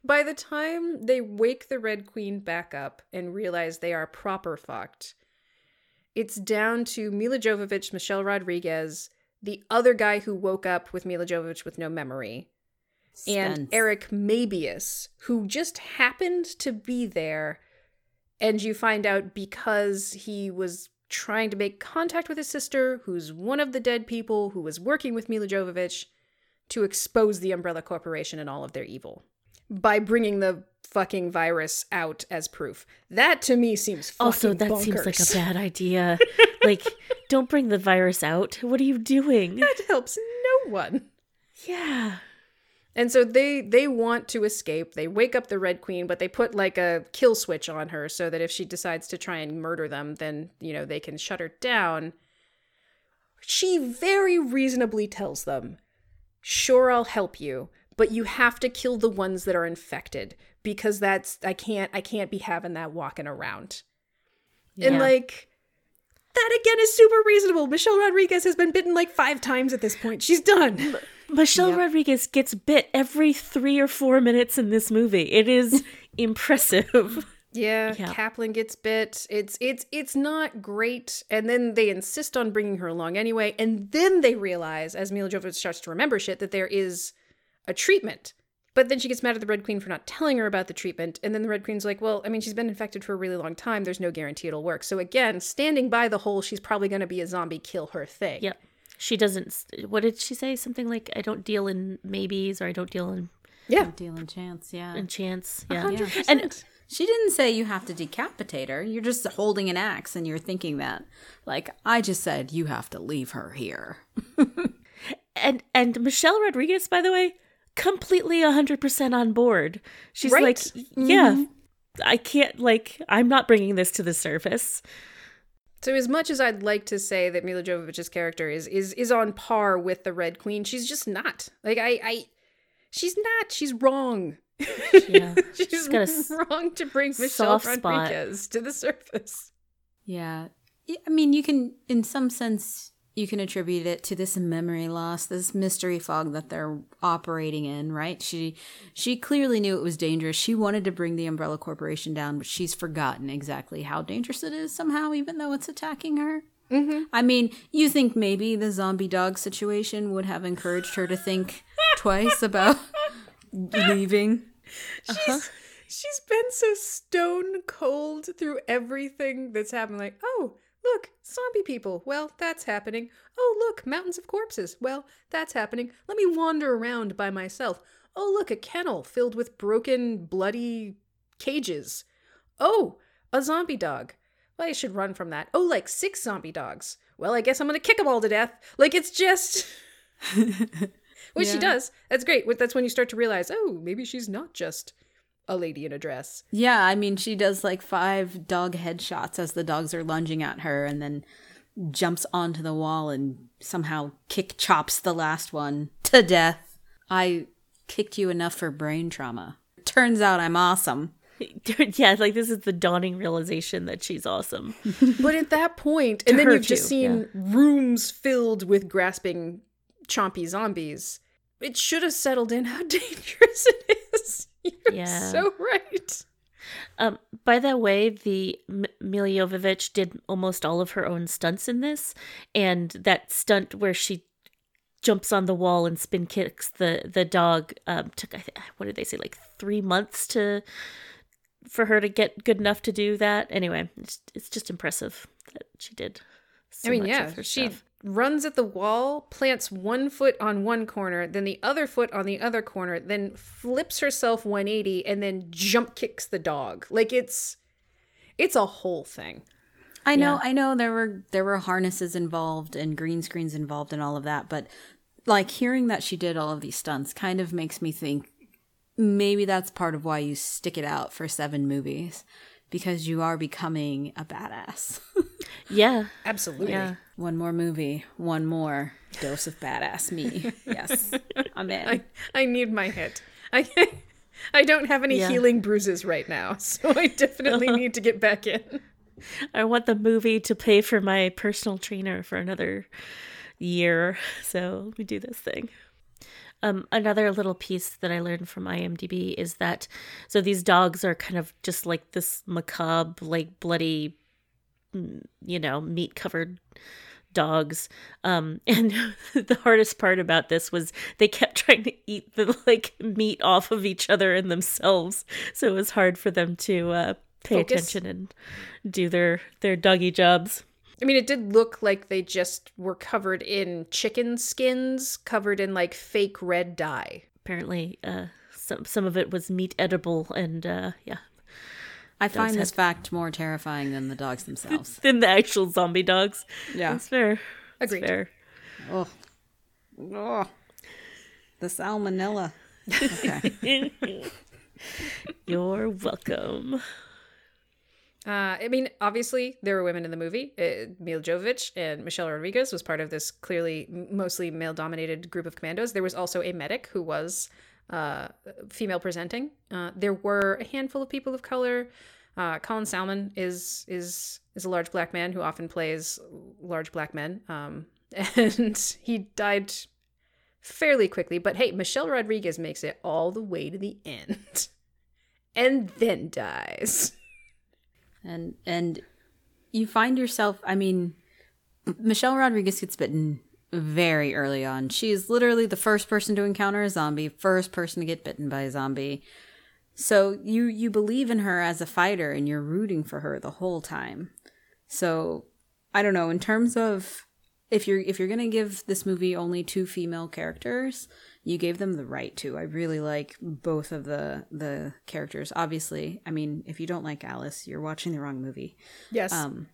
S2: By the time they wake the Red Queen back up and realize they are proper fucked, it's down to Milla Jovovich, Michelle Rodriguez, the other guy who woke up with Milla Jovovich with no memory, and Eric Mabius, who just happened to be there. And you find out because he was trying to make contact with his sister, who's one of the dead people who was working with Milla Jovovich, to expose the Umbrella Corporation and all of their evil. By bringing the fucking virus out as proof. That to me seems fucking
S1: Also, that seems like a bad idea. like, don't bring the virus out. What are you doing?
S2: That helps no one.
S1: Yeah.
S2: And so they they want to escape. They wake up the Red Queen, but they put like a kill switch on her so that if she decides to try and murder them, then you know they can shut her down. She very reasonably tells them, "Sure, I'll help you, but you have to kill the ones that are infected because that's I can't I can't be having that walking around." And like that again is super reasonable. Michelle Rodriguez has been bitten like 5 times at this point. She's done.
S1: Michelle Rodriguez gets bit every three or four minutes in this movie. It is impressive.
S2: Yeah,
S1: Yeah.
S2: Kaplan gets bit. It's it's it's not great, and then they insist on bringing her along anyway. And then they realize, as Milla Jovovich starts to remember shit, that there is a treatment. But then she gets mad at the Red Queen for not telling her about the treatment. And then the Red Queen's like, "Well, I mean, she's been infected for a really long time. There's no guarantee it'll work." So again, standing by the whole, she's probably going to be a zombie, kill her thing.
S1: Yep. She doesn't. What did she say? Something like, I don't deal in maybes or I don't deal in,
S2: yeah,
S3: Deal in chance, yeah.
S1: in chance. Yeah.
S2: hundred
S1: And
S2: percent.
S3: She didn't say you have to decapitate her. You're just holding an axe and you're thinking that. Like, I just said you have to leave her here.
S1: and and Michelle Rodriguez, by the way, completely hundred percent on board. She's
S2: Right?
S1: like, yeah, mm-hmm. I can't. Like, I'm not bringing this to the surface.
S2: So as much as I'd like to say that Milla Jovovich's character is is is on par with the Red Queen, she's just not. Like I I she's not. She's wrong.
S1: Yeah.
S2: she's
S1: got a s-
S2: wrong to bring Michelle
S1: soft spot.
S2: Rodriguez to the surface.
S3: Yeah. I mean, you can, in some sense, you can attribute it to this memory loss, this mystery fog that they're operating in, right? She she clearly knew it was dangerous. She wanted to bring the Umbrella Corporation down, but she's forgotten exactly how dangerous it is somehow, even though it's attacking her. Mm-hmm. I mean, you think maybe the zombie dog situation would have encouraged her to think twice about leaving?
S2: Uh-huh. She's, she's been so stone cold through everything that's happened. Like, oh, Look, zombie people. Well, that's happening. Oh, look, mountains of corpses. Well, that's happening. Let me wander around by myself. Oh, look, a kennel filled with broken, bloody cages. Oh, a zombie dog. Well, I should run from that. Oh, like six zombie dogs. Well, I guess I'm going to kick them all to death. Like, it's just. Which yeah. she does. That's great. That's when you start to realize, oh, maybe she's not just a lady in a dress.
S3: Yeah, I mean, she does like five dog headshots as the dogs are lunging at her and then jumps onto the wall and somehow kick chops the last one to death. I kicked you enough for brain trauma. Turns out I'm awesome.
S1: yeah, like this is the dawning realization that she's awesome.
S2: but at that point, and then you've just seen yeah. rooms filled with grasping, chompy zombies. It should have settled in how dangerous it is. You're yeah. so right.
S1: Um, by the way, the M- did almost all of her own stunts in this, and that stunt where she jumps on the wall and spin kicks the the dog um, took what did they say like three months to for her to get good enough to do that. Anyway, it's it's just impressive that she did.
S2: So I mean, yeah, she stuff runs at the wall, plants one foot on one corner, then the other foot on the other corner, then flips herself 180 and then jump kicks the dog. Like it's it's a whole thing.
S3: I know, yeah. I know there were there were harnesses involved and green screens involved and all of that, but like hearing that she did all of these stunts kind of makes me think maybe that's part of why you stick it out for 7 movies because you are becoming a badass.
S1: yeah,
S2: absolutely.
S1: Yeah.
S3: One more movie, one more dose of badass me. Yes, I'm in. I,
S2: I need my hit. I I don't have any yeah. healing bruises right now, so I definitely need to get back in.
S1: I want the movie to pay for my personal trainer for another year, so we do this thing. Um, another little piece that I learned from IMDb is that so these dogs are kind of just like this macabre, like bloody, you know, meat covered dogs. Um, and the hardest part about this was they kept trying to eat the like meat off of each other and themselves, so it was hard for them to uh, pay Focus. attention and do their their doggy jobs.
S2: I mean, it did look like they just were covered in chicken skins, covered in like fake red dye.
S1: Apparently, uh, some some of it was meat edible, and uh, yeah.
S3: I find this fact more terrifying than the dogs themselves.
S1: than the actual zombie dogs.
S3: Yeah,
S1: that's fair.
S2: Agreed.
S1: That's fair.
S3: Oh, oh, the salmonella. Okay.
S1: You're welcome.
S2: Uh, I mean, obviously there were women in the movie. Uh, Milla Jovovich and Michelle Rodriguez was part of this clearly mostly male-dominated group of commandos. There was also a medic who was uh, female presenting. Uh, there were a handful of people of color. Uh, Colin Salmon is is is a large black man who often plays large black men, um, and he died fairly quickly. But hey, Michelle Rodriguez makes it all the way to the end, and then dies
S3: and and you find yourself i mean michelle rodriguez gets bitten very early on she's literally the first person to encounter a zombie first person to get bitten by a zombie so you you believe in her as a fighter and you're rooting for her the whole time so i don't know in terms of if you're if you're gonna give this movie only two female characters you gave them the right to. I really like both of the the characters. Obviously, I mean, if you don't like Alice, you're watching the wrong movie.
S2: Yes.
S3: Um,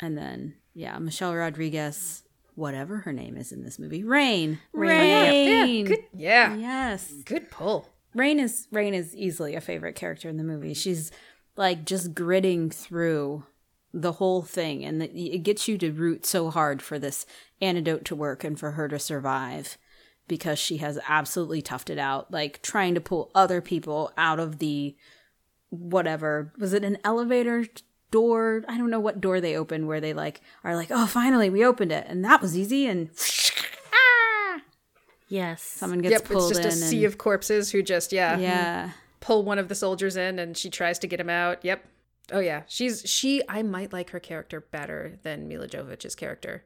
S3: and then yeah, Michelle Rodriguez, whatever her name is in this movie, Rain.
S2: Rain. Oh, yeah. Good. Yeah.
S3: Yes.
S2: Good pull.
S3: Rain is Rain is easily a favorite character in the movie. She's like just gritting through the whole thing and it gets you to root so hard for this antidote to work and for her to survive because she has absolutely toughed it out, like trying to pull other people out of the whatever. Was it an elevator door. I don't know what door they open where they like are like, oh, finally we opened it, and that was easy. And ah!
S1: Yes.
S3: someone gets
S2: yep, it's just
S3: in.
S2: a sea
S3: and-
S2: of corpses who just yeah, hmm,
S3: yeah,
S2: pull one of the soldiers in and she tries to get him out. Yep. Oh yeah, she's she. I might like her character better than Milla Jovovich's character.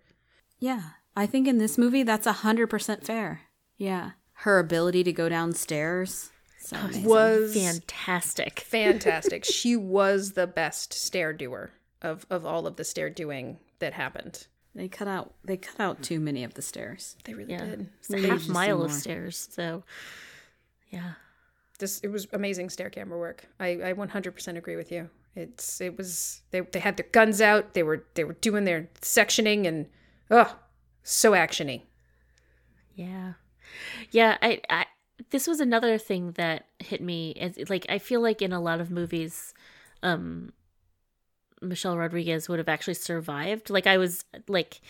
S3: yeah. I think in this movie that's a hundred percent fair. Yeah, her ability to go downstairs so amazing.
S2: Was
S1: Fantastic.
S2: fantastic. she was the best stair doer of of all of the stair doing that happened.
S3: They cut out they cut out too many of the stairs.
S2: They really
S1: Yeah.
S2: did.
S1: It's a half mile of stairs. So, yeah.
S2: This it was amazing stair camera work. I I 100% agree with you. It's it was they they had their guns out. They were they were doing their sectioning and oh, so actiony.
S1: Yeah. Yeah, I, I this was another thing that hit me as like I feel like in a lot of movies um Michelle Rodriguez would have actually survived. Like I was like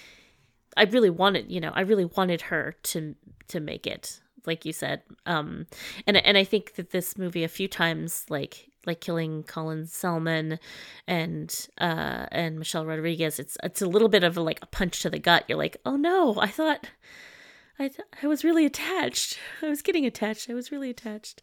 S1: I really wanted, you know, I really wanted her to to make it, like you said. Um and and I think that this movie a few times like like killing Colin Salmon and uh and Michelle Rodriguez, it's it's a little bit of a, like a punch to the gut. You're like, "Oh no, I thought I th- I was really attached. I was getting attached. I was really attached.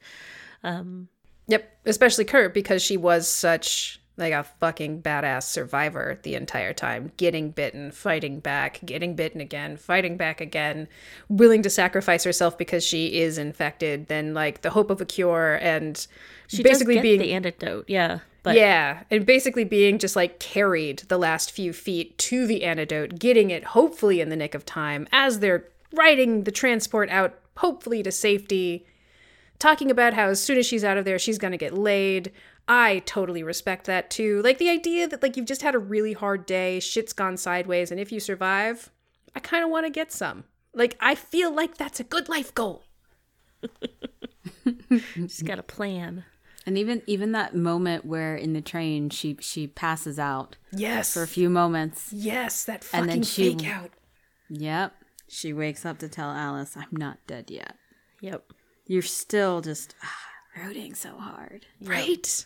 S1: Um,
S2: Yep, especially Kurt because she was such like a fucking badass survivor the entire time, getting bitten, fighting back, getting bitten again, fighting back again, willing to sacrifice herself because she is infected, then like the hope of a cure and
S1: she
S2: basically being
S1: the antidote. Yeah, but
S2: yeah, and basically being just like carried the last few feet to the antidote, getting it hopefully in the nick of time as they're riding the transport out, hopefully to safety. Talking about how as soon as she's out of there, she's gonna get laid. I totally respect that too. Like the idea that like you've just had a really hard day, shit's gone sideways, and if you survive, I kind of want to get some. Like I feel like that's a good life goal.
S1: she's got a plan.
S3: And even even that moment where in the train she she passes out
S2: Yes.
S3: for a few moments.
S2: yes, that
S3: And
S2: fucking
S3: then she-
S2: fake out.
S3: Yep. She wakes up to tell Alice, "I'm not dead yet."
S1: Yep.
S3: You're still just ah, rooting so hard,
S2: Right.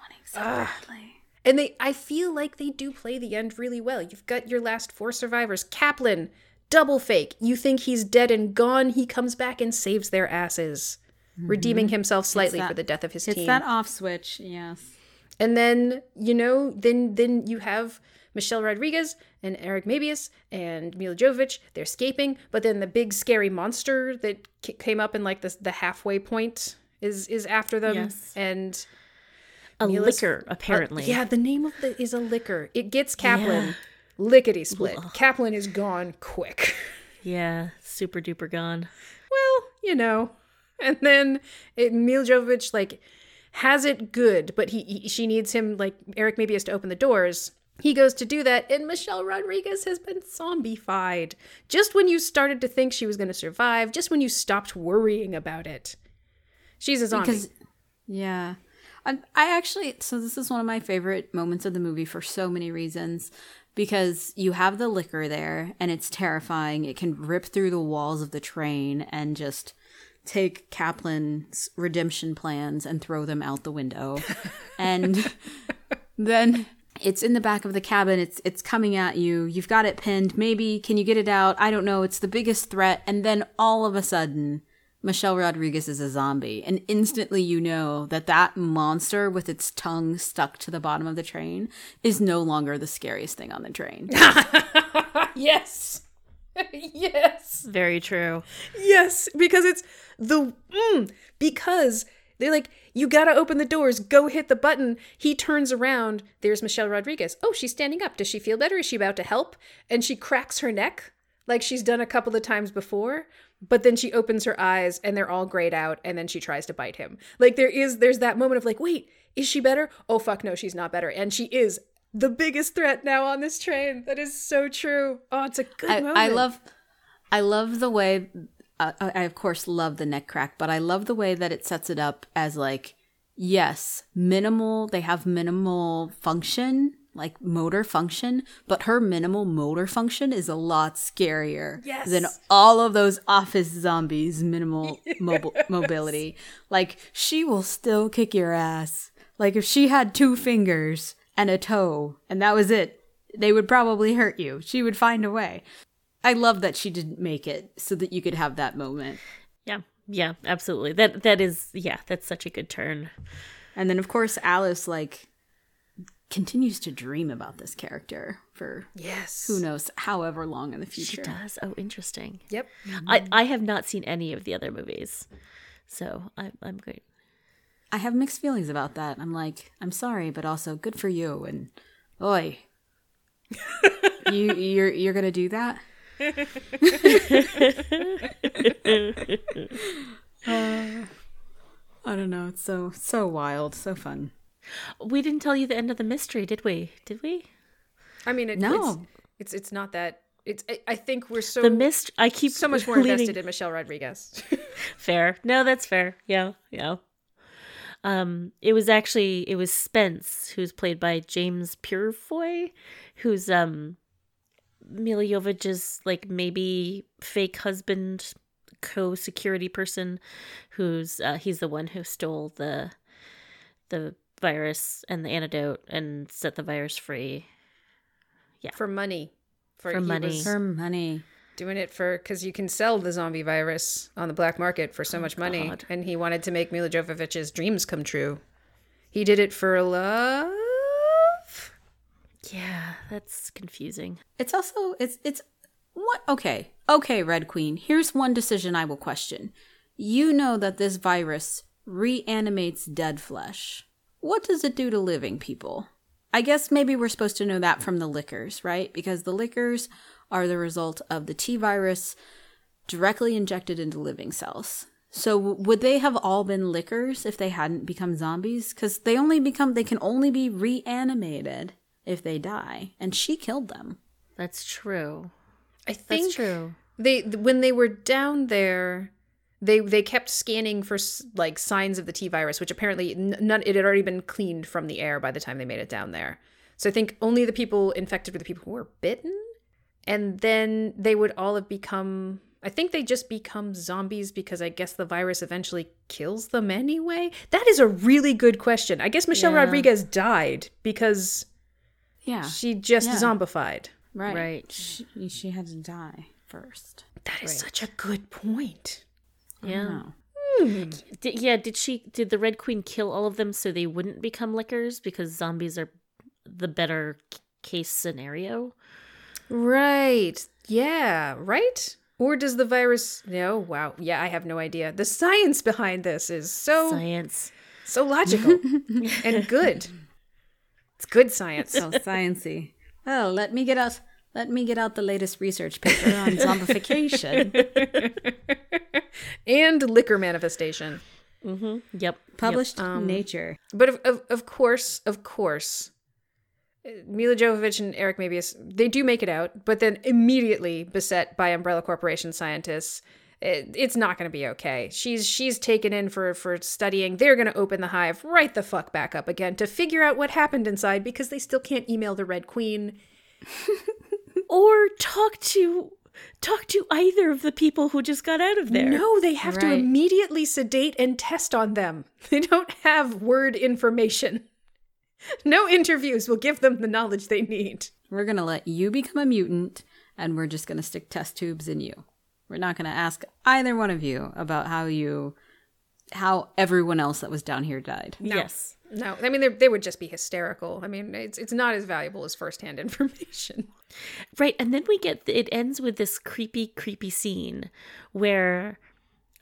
S3: wanting so badly.
S2: And they I feel like they do play the end really well. You've got your last four survivors. Kaplan, double fake. You think he's dead and gone, he comes back and saves their asses. Redeeming himself slightly
S3: that-
S2: for the death of his
S3: It's
S2: team.
S3: that off switch, yes.
S2: and then, you know, then then you have Michelle Rodriguez and Eric Mabius and Milla Jovovich. They're escaping, but then the big scary monster that c- came up in like the the halfway point is is after them.
S1: Yes.
S2: And
S1: A
S2: Milla's-
S1: licker, apparently.
S2: Uh, yeah, the name of the is a licker. It gets Kaplan lickety split. Kaplan is gone quick.
S1: Yeah. Super duper gone.
S2: well, you know. And then it, Milla Jovovich like has it good, but he, he she needs him like Eric Mabius has to open the doors. He goes to do that, and Michelle Rodriguez has been zombified. Just when you started to think she was going to survive, just when you stopped worrying about it, she's a zombie.
S3: Because yeah. I, I actually so this is one of my favorite moments of the movie for so many reasons because you have the licker there and it's terrifying. It can rip through the walls of the train and just take Kaplan's redemption plans and throw them out the window. and then it's in the back of the cabin. It's it's coming at you. You've got it pinned. Maybe can you get it out? I don't know. It's the biggest threat. And then all of a sudden, Michelle Rodriguez is a zombie, and instantly you know that that monster with its tongue stuck to the bottom of the train is no longer the scariest thing on the train.
S2: yes, yes.
S1: Very true.
S2: Yes, because it's the mm, because they're like you got to open the doors, go hit the button. He turns around, there's Michelle Rodriguez. Oh, she's standing up. Does she feel better? Is she about to help? And she cracks her neck like she's done a couple of times before, but then she opens her eyes and they're all grayed out and then she tries to bite him. Like there is there's that moment of like, "Wait, is she better? Oh fuck no, she's not better." And she is the biggest threat now on this train. That is so true. Oh, it's a good
S3: I,
S2: moment.
S3: I love, I love the way. I I of course love the neck crack, but I love the way that it sets it up as like, yes, minimal. They have minimal function, like motor function, but her minimal motor function is a lot scarier
S2: Yes.
S3: than all of those office zombies' minimal mobile mobility. Like she will still kick your ass. Like if she had two fingers and a toe, and that was it. They would probably hurt you. She would find a way. I love that she didn't make it so that you could have that moment.
S1: Yeah. Yeah, absolutely. That that is yeah, that's such a good turn.
S3: And then of course Alice like continues to dream about this character for
S2: Yes.
S3: who knows however long in the future She
S1: does. Oh, interesting.
S2: Yep.
S1: I I have not seen any of the other movies. So, I I'm great.
S3: I have mixed feelings about that. I'm like, I'm sorry, but also good for you and oi. you you're you're gonna do that? Uh, I don't know. It's so so wild, so fun.
S1: We didn't tell you the end of the mystery, did we? Did we?
S2: I mean, it,
S3: No.
S2: it's, it's it's not that. It's. I, I think we're so
S1: The mist I keep
S2: so much more
S1: leaning-
S2: invested in Michelle Rodriguez.
S1: Fair. No, that's fair. Yeah, yeah. Um, it was actually it was Spence, who's played by James Purefoy, who's um Milla like maybe fake husband, co-security person, who's uh, he's the one who stole the the virus and the antidote and set the virus free. Yeah.
S2: For money.
S1: For
S2: he
S1: money.
S2: was
S3: For money.
S2: doing it for because you can sell the zombie virus on the black market for so much money,
S1: Oh, God.
S2: and he wanted to make Milla Jovovich's dreams come true. He did it for love.
S1: Yeah, that's confusing.
S3: It's also it's it's what okay. Okay, Red Queen. Here's one decision I will question. You know that this virus reanimates dead flesh. What does it do to living people? I guess maybe we're supposed to know that from the lickers, right? Because the lickers are the result of the T virus directly injected into living cells. So would they have all been lickers if they hadn't become zombies? Because they only become they can only be reanimated if they die, and she killed them.
S1: That's true.
S2: I think
S1: That's true.
S2: they when they were down there they they kept scanning for like signs of the T virus which apparently none it had already been cleaned from the air by the time they made it down there. So I think only the people infected were the people who were bitten and then they would all have become I think they just become zombies because I guess the virus eventually kills them anyway. That is a really good question. I guess Michelle
S1: Yeah.
S2: Rodriguez died because
S3: Yeah,
S2: she just
S3: Yeah.
S2: zombified.
S3: right.
S1: Right.
S3: She, she had to die first.
S2: That is such a good point.
S1: Yeah.
S3: Hmm.
S1: Did, yeah, did she did the Red Queen kill all of them so they wouldn't become lickers because zombies are the better c- case scenario?
S2: Right. Yeah, right? Or does the virus No, wow. Yeah, I have no idea. The science behind this is so
S1: Science.
S2: so logical and good. It's good science.
S3: So sciency. Well, let me get out. Let me get out the latest research paper on zombification,
S2: and licker manifestation. Mm-hmm.
S1: Yep.
S3: published in um, Nature.
S2: But of, of, of course, of course, Milla Jovovich and Eric Mabius, they do make it out, but then immediately beset by Umbrella Corporation scientists. It, it's not going to be okay. She's she's taken in for for studying. They're going to open the hive right the fuck back up again to figure out what happened inside because they still can't email the Red Queen.
S1: Or talk to talk to either of the people who just got out of there.
S2: No, they have to immediately sedate and test on them. They don't have word information. No interviews will give them the knowledge they need.
S3: We're gonna let you become a mutant, and we're just gonna stick test tubes in you. We're not gonna ask either one of you about how you, how everyone else that was down here died.
S1: Yes.
S2: No, I mean they they would just be hysterical. I mean it's it's not as valuable as firsthand information.
S1: Right, and then we get it ends with this creepy, creepy scene where,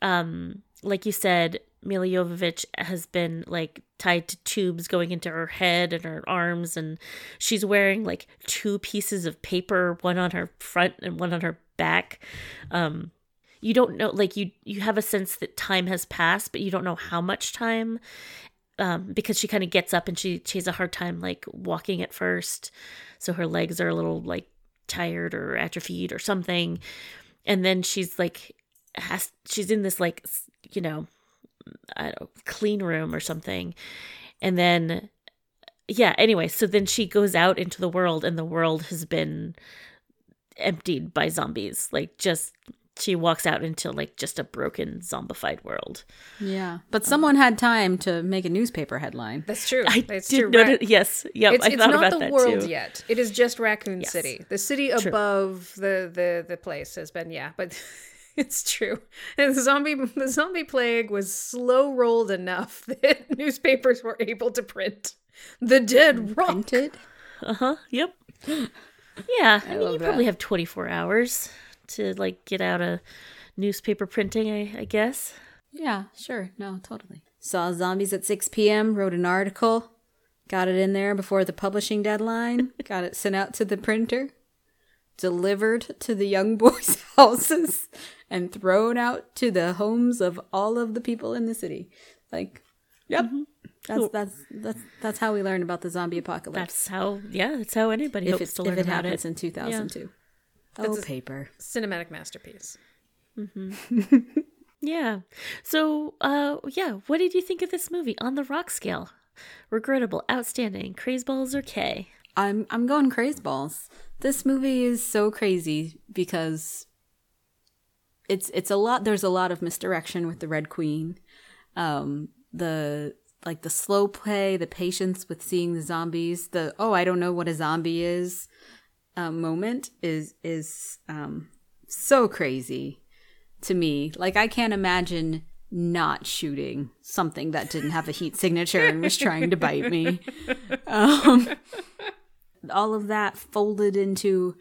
S1: um, like you said, Milla Jovovich has been like tied to tubes going into her head and her arms, and she's wearing like two pieces of paper, one on her front and one on her back. Um, you don't know, like you you have a sense that time has passed, but you don't know how much time. Um, because she kind of gets up and she she has a hard time like walking at first, so her legs are a little like tired or atrophied or something, and then she's like has she's in this like you know I don't know, clean room or something, and then yeah anyway so then she goes out into the world and the world has been emptied by zombies like just she walks out into like just a broken zombified world.
S3: Yeah, but someone had time to make a newspaper headline.
S2: That's true.
S1: I
S2: That's
S1: did
S2: true.
S1: notice.
S2: Ra-
S1: yes, yep.
S2: it's
S1: I
S2: it's
S1: thought
S2: not
S1: about
S2: the
S1: that
S2: world
S1: too.
S2: yet. It is just Raccoon
S1: Yes.
S2: City. The city
S1: True.
S2: above the, the the place has been yeah, but it's true. And the zombie the zombie plague was slow rolled enough that newspapers were able to print the dead rock.
S3: Printed.
S1: Uh huh. Yep. Yeah, I, mean,
S3: love
S1: you probably have twenty four hours to like get out a newspaper printing. I, I guess.
S3: Yeah, sure. No, totally. Saw zombies at 6 p.m., wrote an article, got it in there before the publishing deadline, got it sent out to the printer, delivered to the young boys' houses, and thrown out to the homes of all of the people in the city. Like, yep. Mm-hmm. That's that's that's that's how we learn about the zombie apocalypse.
S1: That's how. Yeah, that's how anybody
S3: if
S1: hopes
S3: it,
S1: to
S3: if it
S1: about
S3: happens
S1: it.
S3: in 2002. Oh, paper.
S2: Cinematic masterpiece. Mm-hmm.
S1: Yeah. So, uh, yeah. What did you think of this movie on the rock scale? Regrettable, outstanding, crazeballs, or K?
S3: I'm I'm going crazy balls. This movie is so crazy because it's it's a lot there's a lot of misdirection with the Red Queen. Um the like the slow play, the patience with seeing the zombies, the oh I don't know what a zombie is uh, moment is is um so crazy to me. Like I can't imagine not shooting something that didn't have a heat signature and was trying to bite me. Um, all of that folded into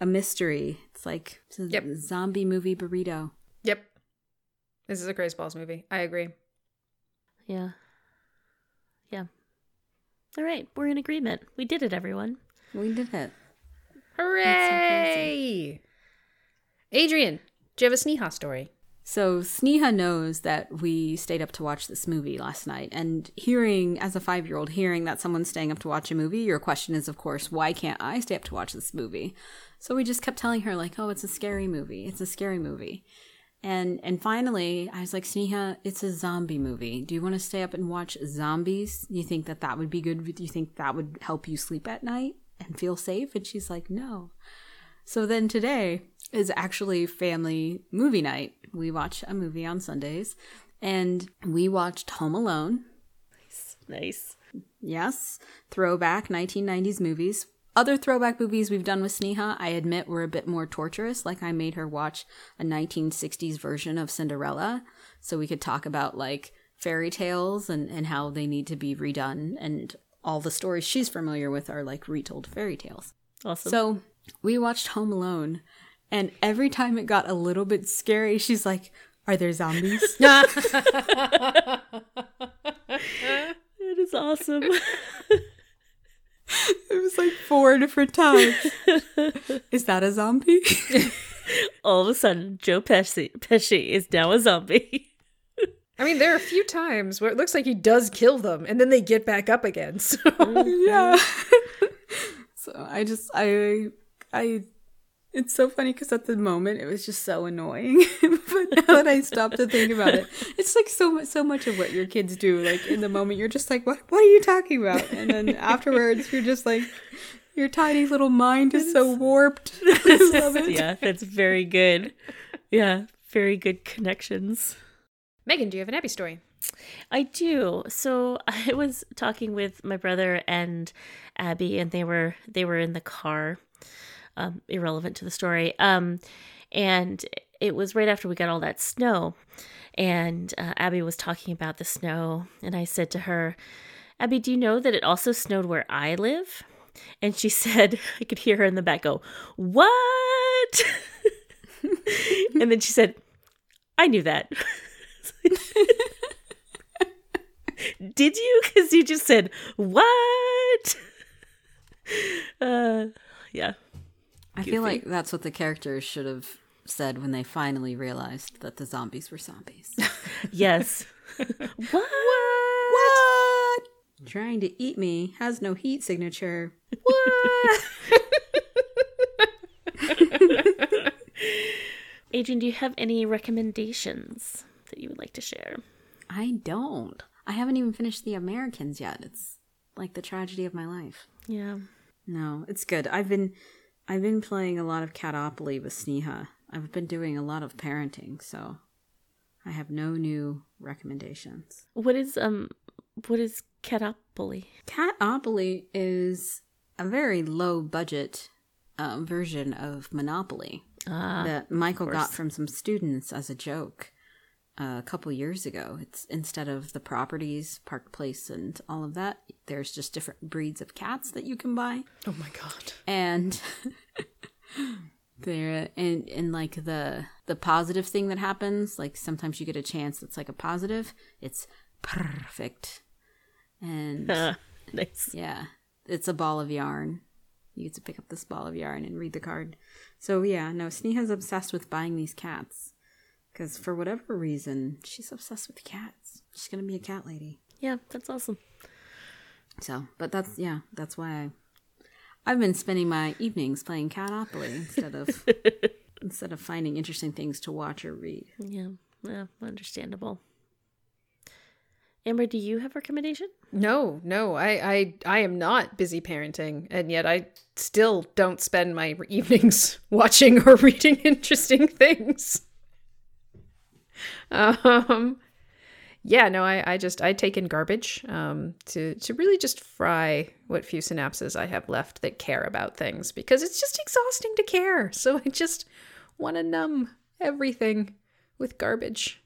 S3: a mystery. It's like it's a
S2: Yep.
S3: zombie movie burrito.
S2: Yep. This is a Crazy Graceballs movie. I agree.
S1: Yeah. Yeah. All right. We're in agreement. We did it, everyone.
S3: We did it.
S2: Hooray! Adrian, do you have a Sneha story?
S3: So Sneha knows that we stayed up to watch this movie last night, and hearing as a five-year-old hearing that someone's staying up to watch a movie, your question is, of course, why can't I stay up to watch this movie? So we just kept telling her like, oh, it's a scary movie. It's a scary movie. And and finally, I was like, Sneha, it's a zombie movie. Do you want to stay up and watch zombies? You think that that would be good? Do you think that would help you sleep at night and feel safe? And she's like, no. So then today is actually family movie night. We watch a movie on Sundays, and we watched Home Alone.
S1: Nice.
S3: Yes, throwback 1990s movies. Other throwback movies we've done with Sneha, I admit, were a bit more torturous. Like I made her watch a 1960s version of Cinderella, so we could talk about like fairy tales and and how they need to be redone, and all the stories she's familiar with are like retold fairy tales.
S1: Awesome.
S3: So we watched Home Alone, and every time it got a little bit scary, she's like, "Are there zombies?"
S1: it is awesome.
S3: it was like four different times. Is that a zombie?
S1: All of a sudden, Joe Pesci, Pesci is now a zombie.
S2: I mean, there are a few times where it looks like he does kill them, and then they get back up again. So
S3: yeah. Mm-hmm. so I just I I it's so funny because at the moment it was just so annoying, but now that I stop to think about it, it's like so much so much of what your kids do. Like in the moment, you're just like, what What are you talking about? And then afterwards, you're just like, your tiny little mind is so warped. I love it.
S1: yeah, that's very good. Yeah, very good connections.
S2: Megan, do you have an Abby story?
S1: I do. So I was talking with my brother and Abby, and they were they were in the car. Um, irrelevant to the story. Um, and it was right after we got all that snow, and uh, Abby was talking about the snow, and I said to her, "Abby, do you know that it also snowed where I live?" And she said, I could hear her in the back go, "What?" and then she said, "I knew that." Did you? Because you just said, what? Uh, yeah.
S3: I feel like that's what the characters should have said when they finally realized that the zombies were zombies.
S1: Yes. what?
S3: What? Trying to eat me has no heat signature. What?
S1: Adrian, do you have any recommendations that you would like to share?
S3: I don't. I haven't even finished The Americans yet. It's like the tragedy of my life.
S1: Yeah.
S3: No, it's good. I've been I've been playing a lot of Catopoly with Sneha I've been doing a lot of parenting, so I have no new recommendations.
S1: What is um what is Catopoly?
S3: Catopoly is a very low budget um, version of Monopoly
S1: Ah,
S3: that Michael got from some students as a joke uh, a couple years ago. It's instead of the properties, Park Place, and all of that, there's just different breeds of cats that you can buy.
S2: Oh my god.
S3: and there and and like the the positive thing that happens like sometimes you get a chance that's like a positive it's perfect. And
S1: nice.
S3: yeah it's a ball of yarn. You get to pick up this ball of yarn and read the card. So yeah no sneha's obsessed with buying these cats. Because for whatever reason she's obsessed with cats. She's gonna be a cat lady.
S1: Yeah, that's awesome.
S3: so, but that's yeah, that's why I, I've been spending my evenings playing Catopoly instead of instead of finding interesting things to watch or read.
S1: Yeah, yeah, understandable. Amber, do you have a recommendation?
S2: No, no, I, I, I am not busy parenting, and yet I still don't spend my evenings watching or reading interesting things. Um, yeah, no, I, I just I take in garbage, um, to to really just fry what few synapses I have left that care about things because it's just exhausting to care. So I just want to numb everything with garbage,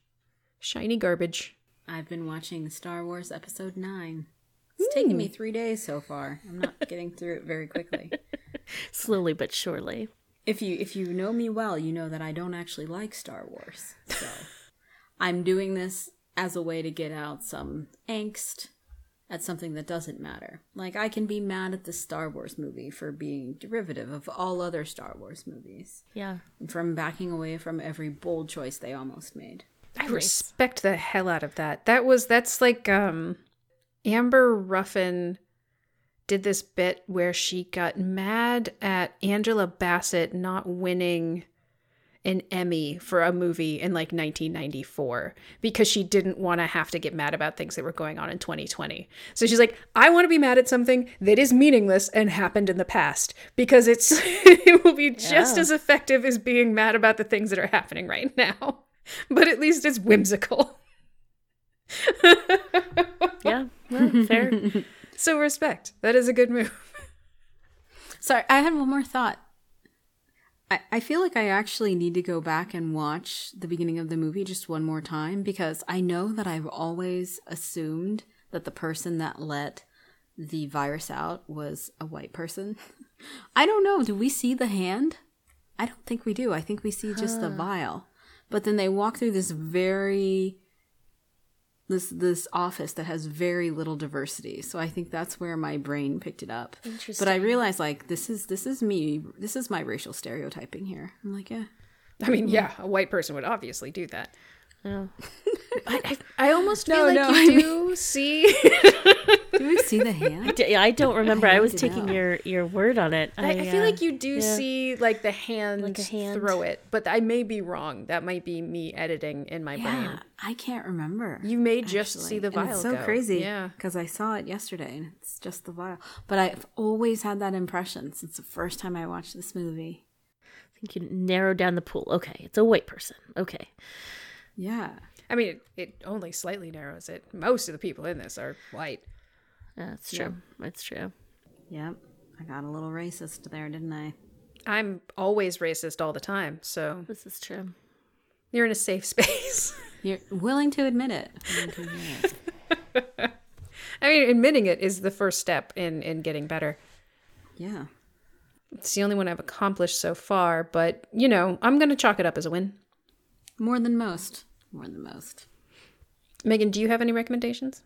S2: shiny garbage.
S3: I've been watching Star Wars Episode Nine. It's taken me three days so far. I'm not getting through it very quickly.
S1: Slowly but surely.
S3: If you if you know me well, you know that I don't actually like Star Wars. So I'm doing this as a way to get out some angst at something that doesn't matter. Like I can be mad at the Star Wars movie for being derivative of all other Star Wars movies.
S1: Yeah.
S3: From backing away from every bold choice they almost made.
S2: I respect the hell out of that. That was that's like um Amber Ruffin did this bit where she got mad at Angela Bassett not winning an Emmy for a movie in like 1994 because she didn't want to have to get mad about things that were going on in 2020. So she's like, I want to be mad at something that is meaningless and happened in the past because it's it will be just as effective as being mad about the things that are happening right now. But at least it's whimsical.
S1: Yeah. Well, fair.
S2: So respect. That is a good move.
S3: Sorry, I had one more thought. I, I feel like I actually need to go back and watch the beginning of the movie just one more time because I know that I've always assumed that the person that let the virus out was a white person. I don't know. Do we see the hand? I don't think we do. I think we see just the vial. But then they walk through this very this this office that has very little diversity. So I think that's where my brain picked it up. But I realized like this is this is me. This is my racial stereotyping here. I'm like, yeah.
S2: I mean, yeah, a white person would obviously do that.
S1: Yeah.
S2: I, I, I almost feel
S3: No,
S2: like
S3: no,
S2: you
S3: I
S2: do see.
S3: Do we see the hand?
S1: D- I don't remember. I,
S3: I
S1: was taking
S3: know.
S1: your your word on it.
S2: I, I feel
S1: uh,
S2: like you do
S1: yeah.
S2: see like the hand,
S1: Like a hand.
S2: throw it, but I may be wrong. That might be me editing in my
S3: Yeah,
S2: brain.
S3: I can't remember.
S2: You may just
S3: actually.
S2: see the
S3: And
S2: vial.
S3: It's so
S2: go.
S3: crazy.
S2: Yeah.
S3: because I saw it yesterday and it's just the vial. But I've always had that impression since the first time I watched this movie.
S1: I think you narrow down the pool. Okay, it's a white person. Okay.
S3: Yeah.
S2: I mean, it, it only slightly narrows it. Most of the people in this are white.
S1: That's true. That's true.
S3: Yep. I got a little racist there, didn't I?
S2: I'm always racist all the time, so
S1: This is true.
S2: you're in a safe space.
S3: You're willing to admit it. Willing to admit it.
S2: I mean, admitting it is the first step in in getting better.
S3: Yeah.
S2: It's the only one I've accomplished so far, but you know, I'm gonna chalk it up as a win.
S3: More than most. More than most.
S2: Megan, do you have any recommendations?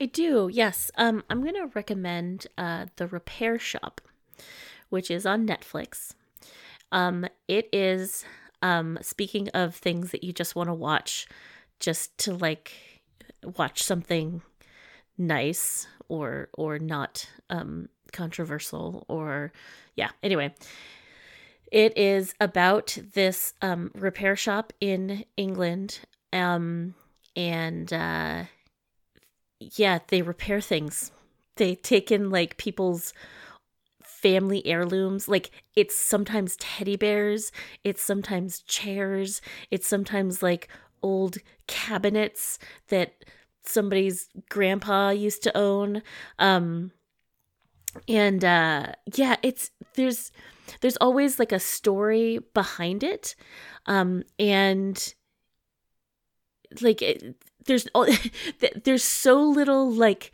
S1: I do. Yes. Um, I'm going to recommend uh, the Repair Shop, which is on Netflix. Um, it is um, speaking of things that you just want to watch, just to like watch something nice or or not um, controversial or yeah. Anyway, it is about this um, repair shop in England, um, and uh, yeah, they repair things. They take in like people's family heirlooms. Like it's sometimes teddy bears, it's sometimes chairs, it's sometimes like old cabinets that somebody's grandpa used to own. Um and uh yeah, it's there's there's always like a story behind it. Um and like it, there's there's so little like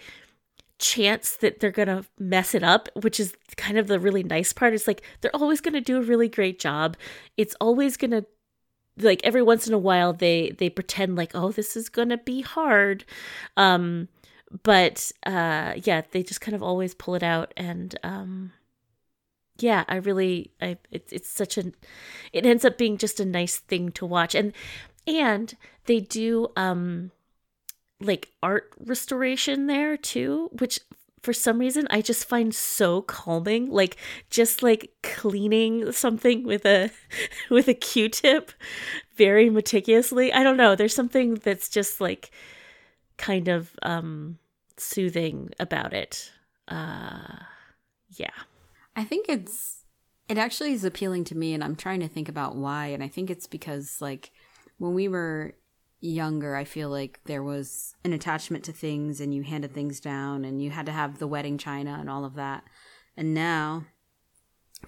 S1: chance that they're gonna mess it up which is kind of the really nice part it's like they're always gonna do a really great job it's always gonna like every once in a while they they pretend like oh this is gonna be hard um but uh yeah they just kind of always pull it out and um yeah i really i it's it's such an it ends up being just a nice thing to watch. And and they do um like art restoration there too which for some reason i just find so calming like just like cleaning something with a with a q-tip very meticulously. I don't know there's something that's just like kind of um soothing about it uh yeah
S3: I think it's it actually is appealing to me and I'm trying to think about why and I think it's because like when we were younger, I feel like there was an attachment to things and you handed things down and you had to have the wedding china and all of that. And now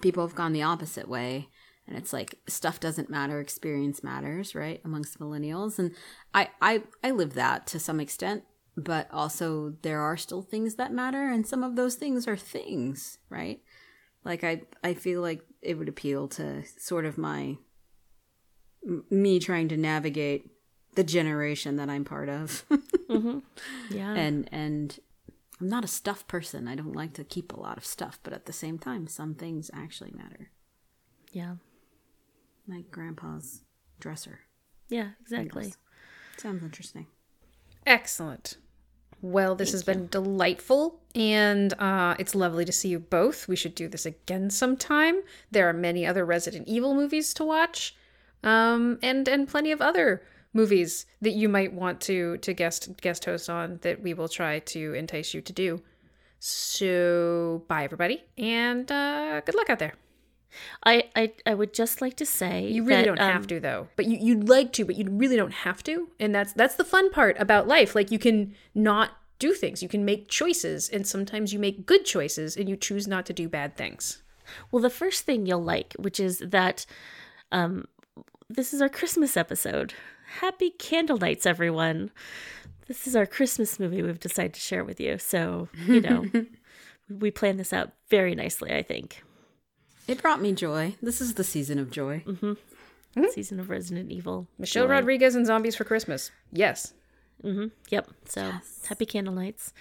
S3: people have gone the opposite way and it's like stuff doesn't matter, experience matters, right? Amongst millennials. And I I I live that to some extent, but also there are still things that matter and some of those things are things, right? Like I I feel like it would appeal to sort of my me trying to navigate the generation that I'm part of.
S1: mm-hmm. yeah
S3: and and I'm not a stuff person. I don't like to keep a lot of stuff, but at the same time, some things actually matter.
S1: yeah
S3: Like grandpa's dresser.
S1: yeah exactly
S3: Sounds interesting.
S2: Excellent. Well, this has been delightful, and uh, it's lovely to see you both. We should do this again sometime. There are many other Resident Evil movies to watch, um, and and plenty of other movies that you might want to to guest guest host on that we will try to entice you to do. So, bye everybody, and uh, good luck out there.
S1: I, I I would just like to say
S2: You really
S1: that,
S2: don't
S1: um,
S2: have to though. But you you'd like to, but you really don't have to. And that's that's the fun part about life. Like you can not do things. You can make choices and sometimes you make good choices and you choose not to do bad things.
S1: Well, the first thing you'll like, which is that um, this is our Christmas episode. Happy candle nights, everyone. This is our Christmas movie we've decided to share with you. So, you know, we planned this out very nicely, I think.
S3: It brought me joy. This is the season of joy.
S1: Season of Resident Evil.
S2: Michelle
S1: Joy.
S2: Rodriguez and Zombies for Christmas. Yes.
S1: Yep. So happy candle nights.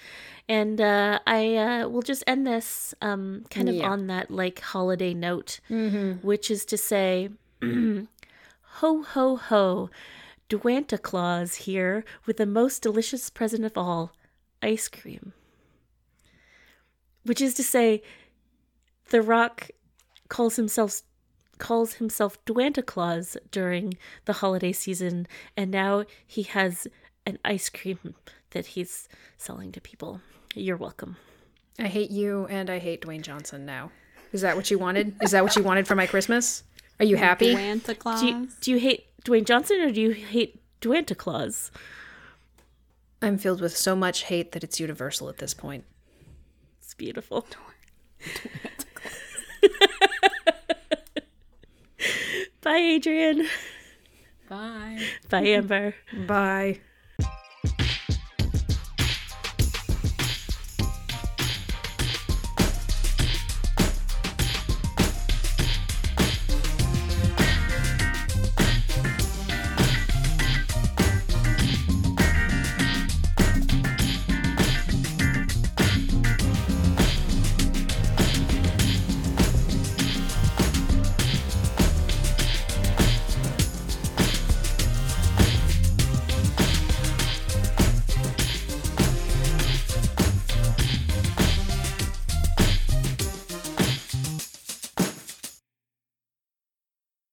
S1: And uh, I uh, will just end this um, kind of
S2: Yeah.
S1: on that like holiday note, which is to say, ho, ho, ho, Dwanta Claus here with the most delicious present of all ice cream. Which is to say, The Rock calls himself calls himself Dwanta Claus during the holiday season, and now he has an ice cream that he's selling to people. You're welcome.
S2: I hate you and I hate Dwayne Johnson now. Is that what you wanted? Is that what you wanted for my Christmas? Are you happy?
S3: Santa Claus.
S1: Do you, do you hate Dwayne Johnson or do you hate Dwanta Claus?
S2: I'm filled with so much hate that it's universal at this point.
S1: It's beautiful. Bye, Adrian.
S3: Bye.
S1: Bye, Amber.
S2: Bye.